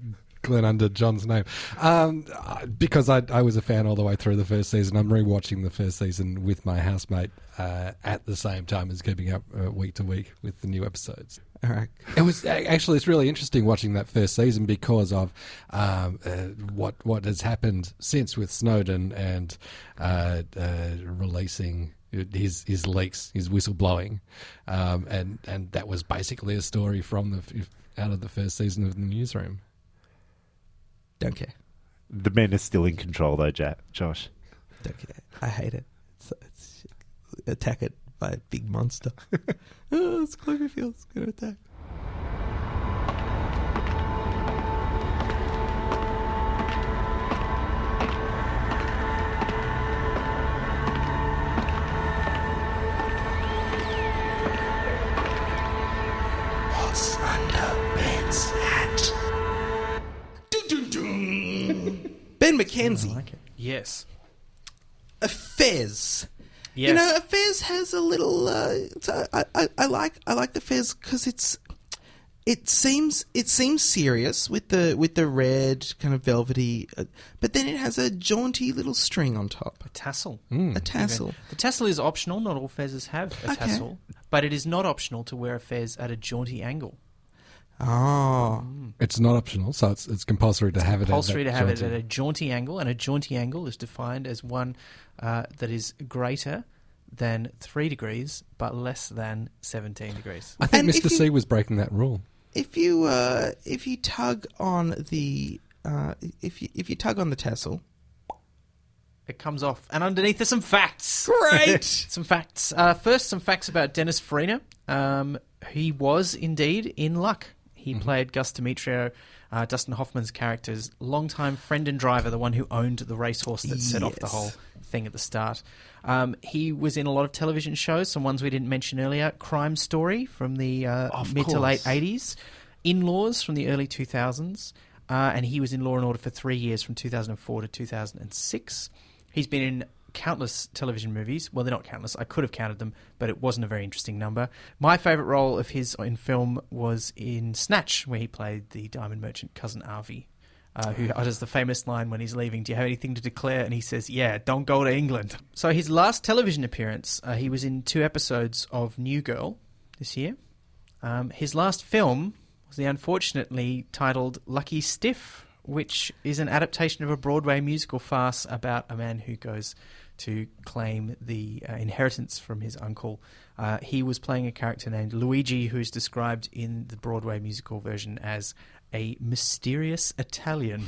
Under John's name. Um, because I, I was a fan all the way through the first season. I'm rewatching the first season with my housemate uh, at the same time as keeping up uh, week to week with the new episodes. All right. It was actually it's really interesting watching that first season because of um, uh, what what has happened since with Snowden and uh, uh, releasing his his leaks, his whistleblowing, um, and and that was basically a story from the out of the first season of the newsroom. Don't care. The men are still in control, though, ja- Josh. Don't care. I hate it. It's, it's attack it by a big monster. [LAUGHS] oh, it's Cloverfield. It's going to attack. Dun. Ben McKenzie. Yes. a Fez. Yes. You know, a Fez has a little. Uh, it's a- I, I, I like I like the Fez because it's it seems it seems serious with the with the red kind of velvety, uh, but then it has a jaunty little string on top. A tassel. A tassel. The tassel is optional. Not all fezes have a Okay. tassel, but it is not optional to wear a fez at a jaunty angle. Oh, It's not optional, so it's it's compulsory to have it. Compulsory at to that have it at a jaunty angle, and a jaunty angle is defined as one uh, that is greater than three degrees but less than seventeen degrees. I think And Mr. you- C was breaking that rule. if you uh, if you tug on the uh, if you if you tug on the tassel, It comes off, and underneath there's some facts. Great! [LAUGHS] some facts. Uh, first, some facts about Dennis Farina. Um, he was indeed in luck. He played Gus Demitriou, uh, Dustin Hoffman's character's longtime friend and driver, the one who owned the racehorse that set off the whole thing at the start. Um, he was in a lot of television shows, some ones we didn't mention earlier. Crime Story from the uh, mid to late 80s, In Laws from the early 2000s, uh, and he was in Law and Order for three years from 2004 to 2006. He's been in countless television movies. Well, they're not countless. I could have counted them, but it wasn't a very interesting number. My favourite role of his in film was in Snatch, where he played the diamond merchant cousin Avi. Uh, who utters the famous line when he's leaving, Do you have anything to declare? And he says, Yeah, don't go to England. So, his last television appearance, uh, he was in two episodes of New Girl this year. Um, his last film was the unfortunately titled Lucky Stiff, which is an adaptation of a Broadway musical farce about a man who goes to claim the uh, inheritance from his uncle. Uh, he was playing a character named Luigi, who's described in the Broadway musical version as a mysterious Italian.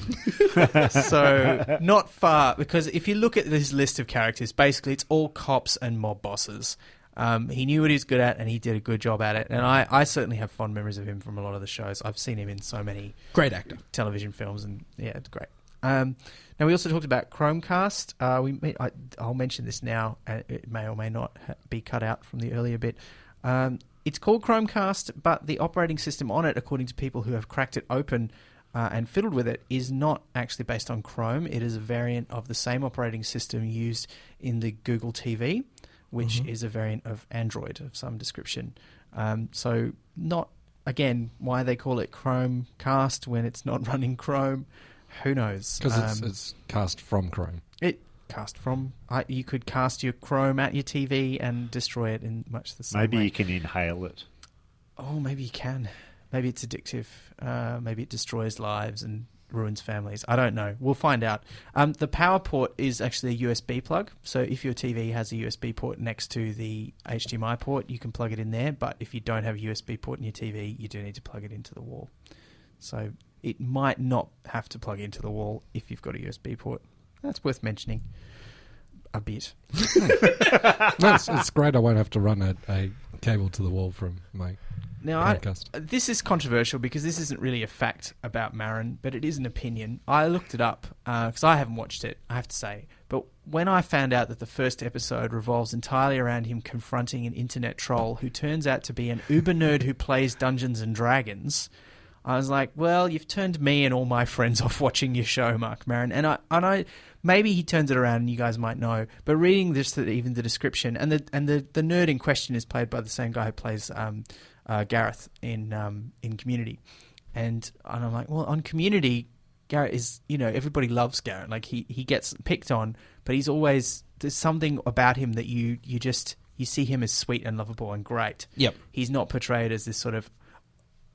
[LAUGHS] so not far, because if you look at this list of characters, basically it's all cops and mob bosses. Um, he knew what he was good at, and he did a good job at it. And I, I certainly have fond memories of him from a lot of the shows. I've seen him in so many great actor. television films, and yeah, it's great. Um, now we also talked about Chromecast. Uh, we I, I'll mention this now. Uh, it may or may not ha- be cut out from the earlier bit. Um, it's called Chromecast, but the operating system on it, according to people who have cracked it open uh, and fiddled with it, is not actually based on Chrome. It is a variant of the same operating system used in the Google TV, which is a variant of Android of some description. Um, so not again why they call it Chromecast when it's not [LAUGHS] running Chrome. Who knows? Because it's, Um, it's cast from Chrome. it cast from. I you could cast your Chrome at your TV and destroy it in much the same way. Maybe way. you can inhale it. Oh, maybe you can. Maybe it's addictive. Uh, maybe it destroys lives and ruins families. I don't know. We'll find out. Um, the power port is actually a USB plug. So if your TV has a USB port next to the HDMI port, you can plug it in there. But if you don't have a USB port in your TV, you do need to plug it into the wall. So it might not have to plug into the wall if you've got a USB port. That's worth mentioning a bit. [LAUGHS] No, it's, great. I won't have to run a, a cable to the wall from my Now, I, this is controversial because this isn't really a fact about Maron, but it is an opinion. I looked it up because I haven't watched it, I have to say. But when I found out that the first episode revolves entirely around him confronting an internet troll who turns out to be an uber nerd who plays Dungeons and Dragons, I was like, well, you've turned me and all my friends off watching your show, Mark Maron. And I, and I, maybe he turns it around, and you guys might know. But reading this, even the description, and the and the, the nerd in question is played by the same guy who plays um, uh, Gareth in um, in Community, and and I'm like, well, on Community, Garrett is you know everybody loves Garrett. Like he he gets picked on, but he's always there's something about him that you you just you see him as sweet and lovable and great. Yep. He's not portrayed as this sort of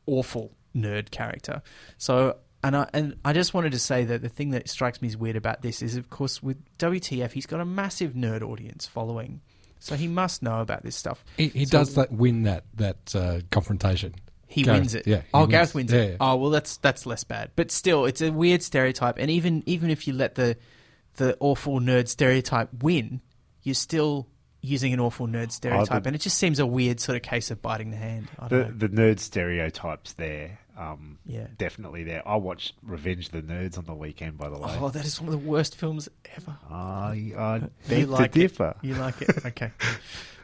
awful nerd character. So, and I and I just wanted to say that the thing that strikes me as weird about this is, of course, with WTF, he's got a massive nerd audience following, so he must know about this stuff. He, he So does that win that that uh, confrontation. He Gareth, wins it. Yeah. he Oh, Gareth wins Yeah, it. yeah. Oh, well, that's that's less bad. But still, it's a weird stereotype. And even even if you let the the awful nerd stereotype win, you're still using an awful nerd stereotype, the- and it just seems a weird sort of case of biting the hand. I don't The know. the nerd stereotypes there. Um, Yeah. definitely there. I watched Revenge of the Nerds on the weekend, by the way. Oh, that is one of the worst films ever. I, I [LAUGHS] You beg like to it. differ. You like it? [LAUGHS] Okay.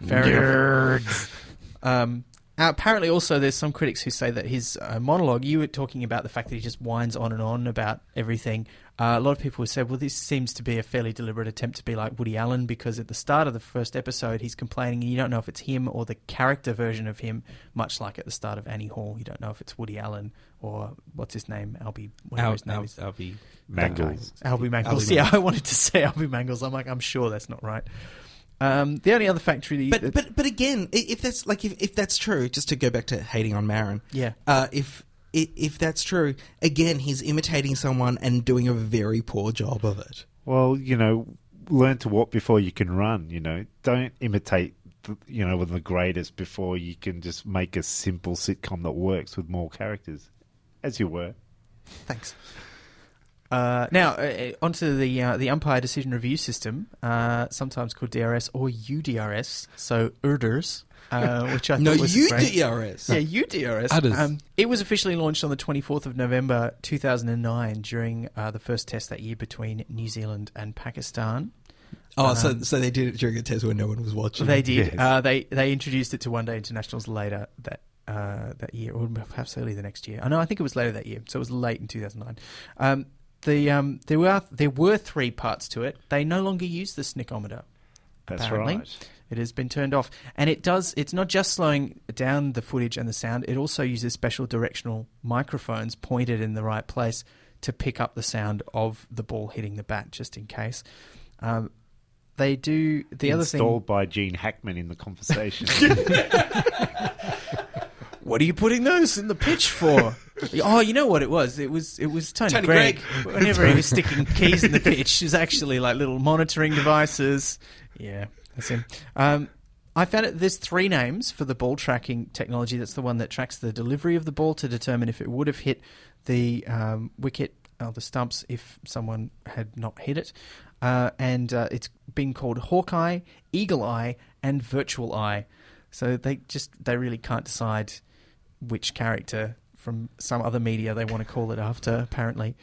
Fair enough. Um, uh, apparently, also, there's some critics who say that his uh, monologue, you were talking about the fact that he just whines on and on about everything. Uh, a lot of people have said, well, this seems to be a fairly deliberate attempt to be like Woody Allen because at the start of the first episode, he's complaining and you don't know if it's him or the character version of him, much like at the start of Annie Hall. You don't know if it's Woody Allen or what's his name? Albie, whatever Al- his name Al- is. Albie Mangles. Albie Mangles. Albie yeah, I wanted to say Albie Mangles. I'm like, I'm sure that's not right. Um, the only other factory, But that- but but again, if that's like if, if that's true, just to go back to hating on Maron, Yeah. uh, if i- if that's true, again, he's imitating someone and doing a very poor job of it. Well, you know, learn to walk before you can run. You know, don't imitate. The, you know, with the greatest before you can just make a simple sitcom that works with more characters, as you were. Thanks. Uh, now, uh, onto the uh, the umpire decision review system, uh, sometimes called DRS or UDRS, so UDRS, uh, which I No, thought was you great. DRS. Yeah, UDRS. Udders. Um, it was officially launched on the 24th of November 2009 during uh, the first test that year between New Zealand and Pakistan. Oh, so Um, so they did it during a test when no one was watching. They did. Yes. Uh, they they introduced it to one day internationals later that uh, that year, or perhaps early the next year. I know. I think it was later that year, so it was late in 2009. Um, the um, there were there were three parts to it. They no longer use the snickometer. That's apparently. right. It has been turned off, and it does. It's not just slowing down the footage and the sound. It also uses special directional microphones pointed in the right place to pick up the sound of the ball hitting the bat, just in case. Um, they do the other thing. Installed by Gene Hackman in the conversation. [LAUGHS] What are you putting those in the pitch for? oh, you know what it was? It was it was Tony, Tony Greig. Greig. Whenever he was sticking keys in the pitch, [LAUGHS] it was actually like little monitoring devices. Yeah, that's him. Um, I found it. There's three names for the ball tracking technology. That's the one that tracks the delivery of the ball to determine if it would have hit the um, wicket or the stumps if someone had not hit it. Uh, and uh, it's been called Hawkeye, Eagle Eye, and Virtual Eye. So they just they really can't decide which character from some other media they want to call it after, apparently.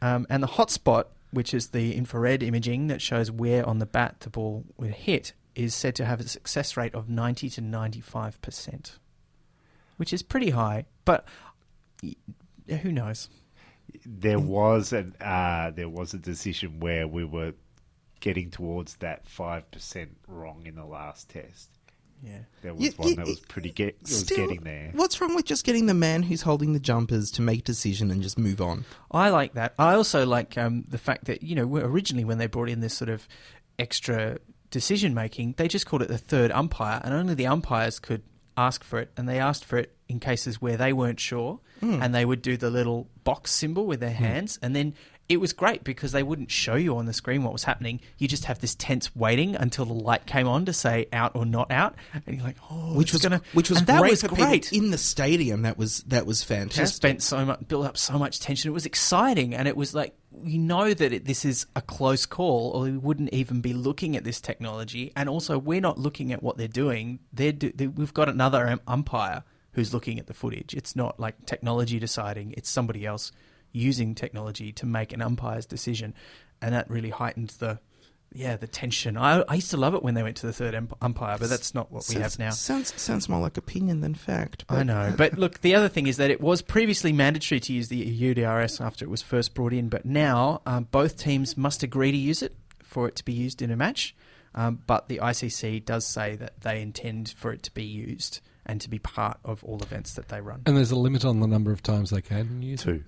Um, and the hotspot, which is the infrared imaging that shows where on the bat the ball would hit, is said to have a success rate of 90 to 95%, which is pretty high. But who knows? there was an uh, there was a decision where we were getting towards that five percent wrong in the last test. Yeah. There was You- one you- that was pretty get it was Still, getting there. What's wrong with just getting the man who's holding the jumpers to make a decision and just move on? I like that. I also like um, the fact that you know originally when they brought in this sort of extra decision making, they just called it the third umpire, and only the umpires could ask for it, and they asked for it in cases where they weren't sure, and they would do the little box symbol with their hands, and then. It was great because they wouldn't show you on the screen what was happening. You just have this tense waiting until the light came on to say out or not out, and you're like, "Oh, Which was gonna, which was that great was great in the stadium. That was that was just fantastic. spent so much, built up so much tension. It was exciting, and it was like you know that it, this is a close call, or we wouldn't even be looking at this technology. And also, we're not looking at what they're doing. They're do, they, we've got another um, umpire who's looking at the footage. It's not like technology deciding; it's somebody else using technology to make an umpire's decision, and that really heightens the. Yeah, the tension. I, I used to love it when they went to the third umpire, but that's not what we have now. Sounds sounds more like opinion than fact. I know, but look, the other thing is that it was previously mandatory to use the UDRS after it was first brought in, but now um, both teams must agree to use it for it to be used in a match. Um, but the ICC does say that they intend for it to be used and to be part of all events that they run. And there's a limit on the number of times they can use it.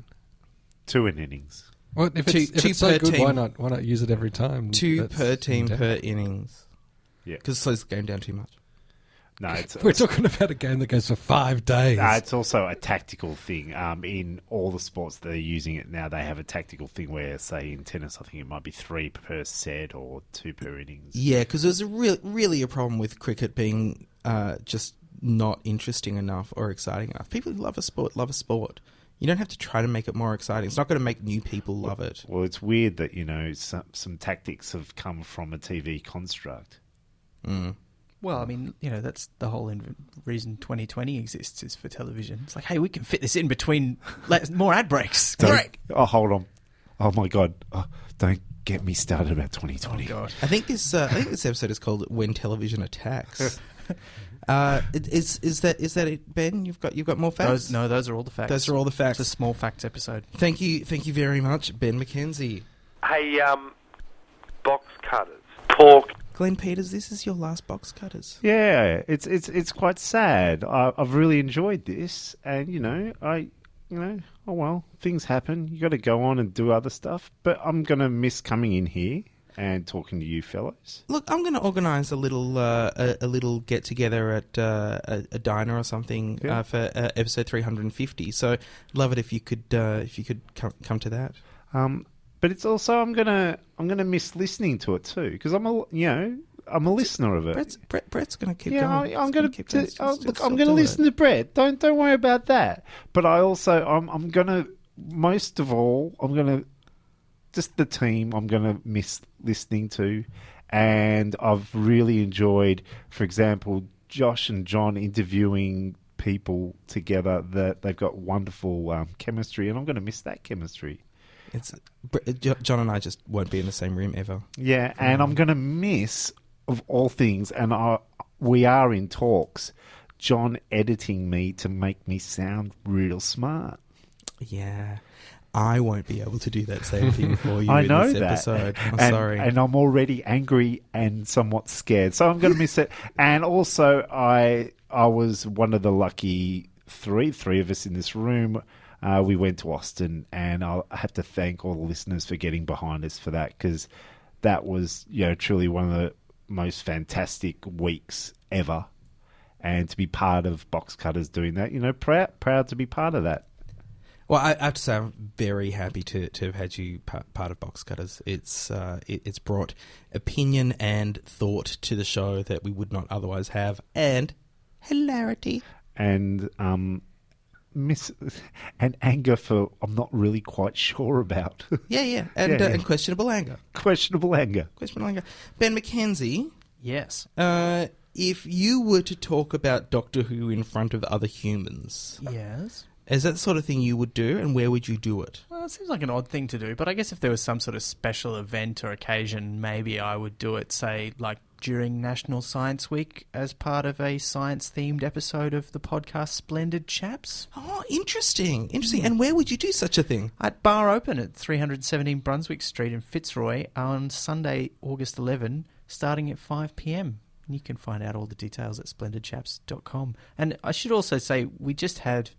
Two, two in innings. Well, if Two- it's, if two it's so per good, why not? Why not use it every time? Two That's per team in per innings. Yeah. Because it slows the game down too much. No, [LAUGHS] it's We're talking about a game that goes for five days. No, it's also a tactical thing. Um, in all the sports that are using it now, they have a tactical thing where, say, in tennis, I think it might be three per set or two per innings. Yeah, because there's a real, really a problem with cricket being uh, just not interesting enough or exciting enough. People who love a sport love a sport. You don't have to try to make it more exciting. It's not going to make new people love it. Well, it's weird that you know some some tactics have come from a TV construct. Mm. Well, I mean, you know, that's the whole in- reason 2020 exists is for television. It's like, hey, we can fit this in between let, more ad breaks. Don't- Great. Oh, hold on. Oh my God! Oh, don't get me started about 2020. Oh god. I think this. Uh, I think this episode is called "When Television Attacks." [LAUGHS] uh, it- is is that is that it, Ben? You've got you've got more facts. Those, no, those are all the facts. Those are all the facts. It's a small facts episode. Thank you, thank you very much, Ben McKenzie. Hey, um, box cutters. pork. Glenn Peters, this is your last box cutters. Yeah, it's it's it's quite sad. I, I've really enjoyed this, and you know, I, you know, oh well, things happen. You got to go on and do other stuff. But I'm gonna miss coming in here and talking to you fellows. Look, I'm going to organise a little uh, a, a little get together at uh, a, a diner or something Yeah. uh, for uh, episode 350. So, love it if you could uh, if you could come come to that. Um, but it's also I'm gonna I'm gonna miss listening to it too because I'm a you know I'm a listener of it. Brett's, Brett, Brett's going to keep yeah, going. I, I'm going keep to oh, look. I'm going to listen it. to Brett. Don't don't worry about that. But I also I'm I'm going to most of all I'm going to just the team I'm going to miss listening to, and I've really enjoyed, for example, Josh and John interviewing people together that they've got wonderful um, chemistry, and I'm going to miss that chemistry. It's John and I just won't be in the same room ever. Yeah, and I'm going to miss, of all things, and I, we are in talks, John editing me to make me sound real smart. Yeah. I won't be able to do that same thing [LAUGHS] for you I in know this that. episode. I'm and, sorry. And I'm already angry and somewhat scared. So I'm going to miss it. And also, I I was one of the lucky three, three of us in this room. Uh, we went to Austin, and I'll- I have to thank all the listeners for getting behind us for that because that was, you know, truly one of the most fantastic weeks ever. And to be part of Box Cutters doing that, you know, proud proud to be part of that. Well, I I have to say, I'm very happy to, to have had you pa- part of Box Cutters. It's uh, it, it's brought opinion and thought to the show that we would not otherwise have, and hilarity. and um, miss [LAUGHS] and anger for I'm not really quite sure about [LAUGHS] Yeah, yeah, and, Yeah, uh, yeah. and questionable anger. questionable anger. Questionable anger. Ben McKenzie, Yes. uh, if you were to talk about Doctor Who in front of other humans, Yes. Is that the sort of thing you would do, and where would you do it? Well, it seems like an odd thing to do, but I guess if there was some sort of special event or occasion, maybe I would do it, say, like during National Science Week as part of a science themed episode of the podcast Splendid Chaps. Oh, interesting, interesting. Hmm. And where would you do such a thing? At Bar Open at 317 Brunswick Street in Fitzroy on Sunday, August 11, starting at 5 pm. And you can find out all the details at splendidchaps.com. And I should also say, we just had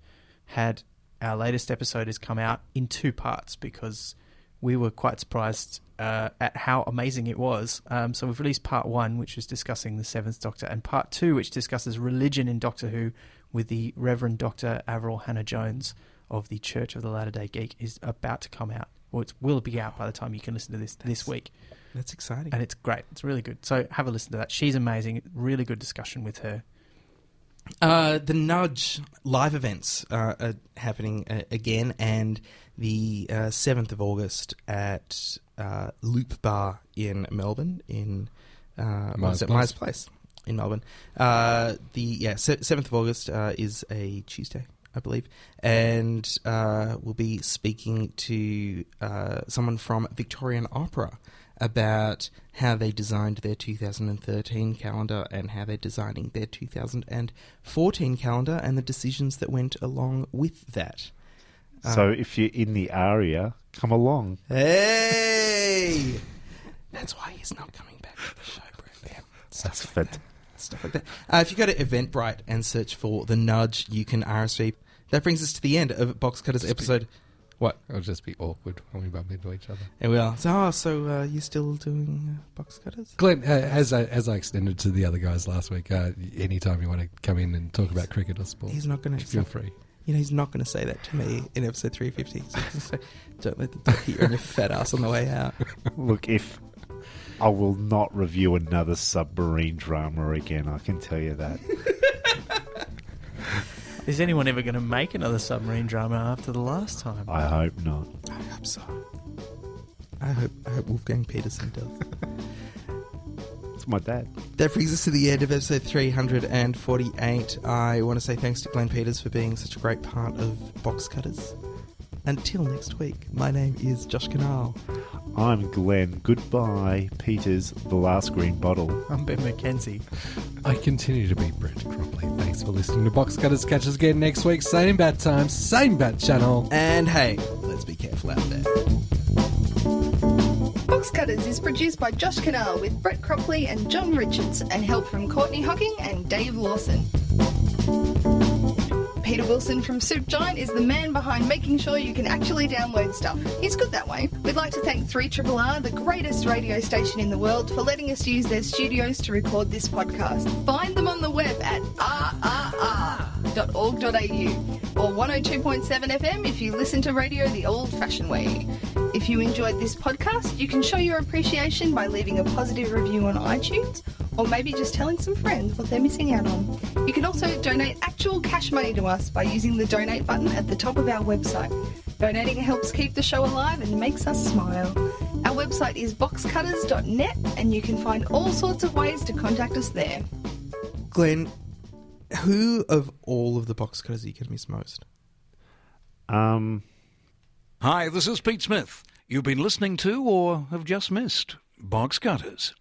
had our latest episode has come out in two parts because we were quite surprised uh, at how amazing it was. Um, so we've released part one, which was discussing the Seventh Doctor, and part two, which discusses religion in Doctor Who with the Reverend Doctor Avril Hannah Jones of the Church of the Latter Day Geek, is about to come out. Or it will be out by the time you can listen to this this week. That's exciting. And it's great. It's really good. So have a listen to that. She's amazing. Really good discussion with her. Uh, the Nudge live events uh, are happening uh, again, and the uh, 7th of August at uh, Loop Bar in Melbourne, in uh, Meyers. Meyers Place in Melbourne. Uh, the yeah, 7th of August uh, is a Tuesday, I believe, and uh, we'll be speaking to uh, someone from Victorian Opera about how they designed their 2013 calendar and how they're designing their 2014 calendar and the decisions that went along with that. So if you're in the area, come along. Hey! [LAUGHS] That's why he's not coming back to the show, Brett. Yeah, That's fit. stuff like that. Uh, if you go to Eventbrite and search for The Nudge, you can RSVP. That brings us to the end of Box Cutters episode. What? It'll just be awkward when we bump into each other. Here we are. So, oh, so uh, you're still doing uh, Box Cutters? Glenn, uh, as I, as I extended to the other guys last week, uh, anytime you want to come in and talk about cricket or sport, He's not going to feel free. You know, he's not going to say that to me in episode 350. He's gonna say, Don't let the dog hit you on your fat ass on the way out. [LAUGHS] Look, if I will not review another submarine drama again, I can tell you that. Is anyone ever going to make another submarine drama after the last time? I hope not. I hope so. I hope, I hope Wolfgang Petersen does. [LAUGHS] It's my dad. That brings us to the end of episode 348. I want to say thanks to Glenn Peters for being such a great part of Box Cutters. Until next week, my name is Josh Kinal. I'm Glenn. Goodbye, Peters, the last green bottle. I'm Ben McKenzie. I continue to be Brett Cropley. Thanks for listening to Box Cutters. Catch us again next week. Same bat time, same bat channel. And hey, let's be careful out there. Box Cutters is produced by Josh Kinal with Brett Cropley and John Richards and help from Courtney Hocking and Dave Lawson. Peter Wilson from Soup Giant is the man behind making sure you can actually download stuff. He's good that way. We'd like to thank 3RRR, the greatest radio station in the world, for letting us use their studios to record this podcast. Find them on the web at rrr.org.au or 102.7 FM if you listen to radio the old fashioned way. If you enjoyed this podcast, you can show your appreciation by leaving a positive review on iTunes or maybe just telling some friends what they're missing out on. You can also donate actual cash money to us by using the donate button at the top of our website. Donating helps keep the show alive and makes us smile. Our website is boxcutters.net and you can find all sorts of ways to contact us there. Glenn, who of all of the box cutters are you going to miss most? Um, Hi, this is Pete Smith. You've been listening to or have just missed Box Cutters.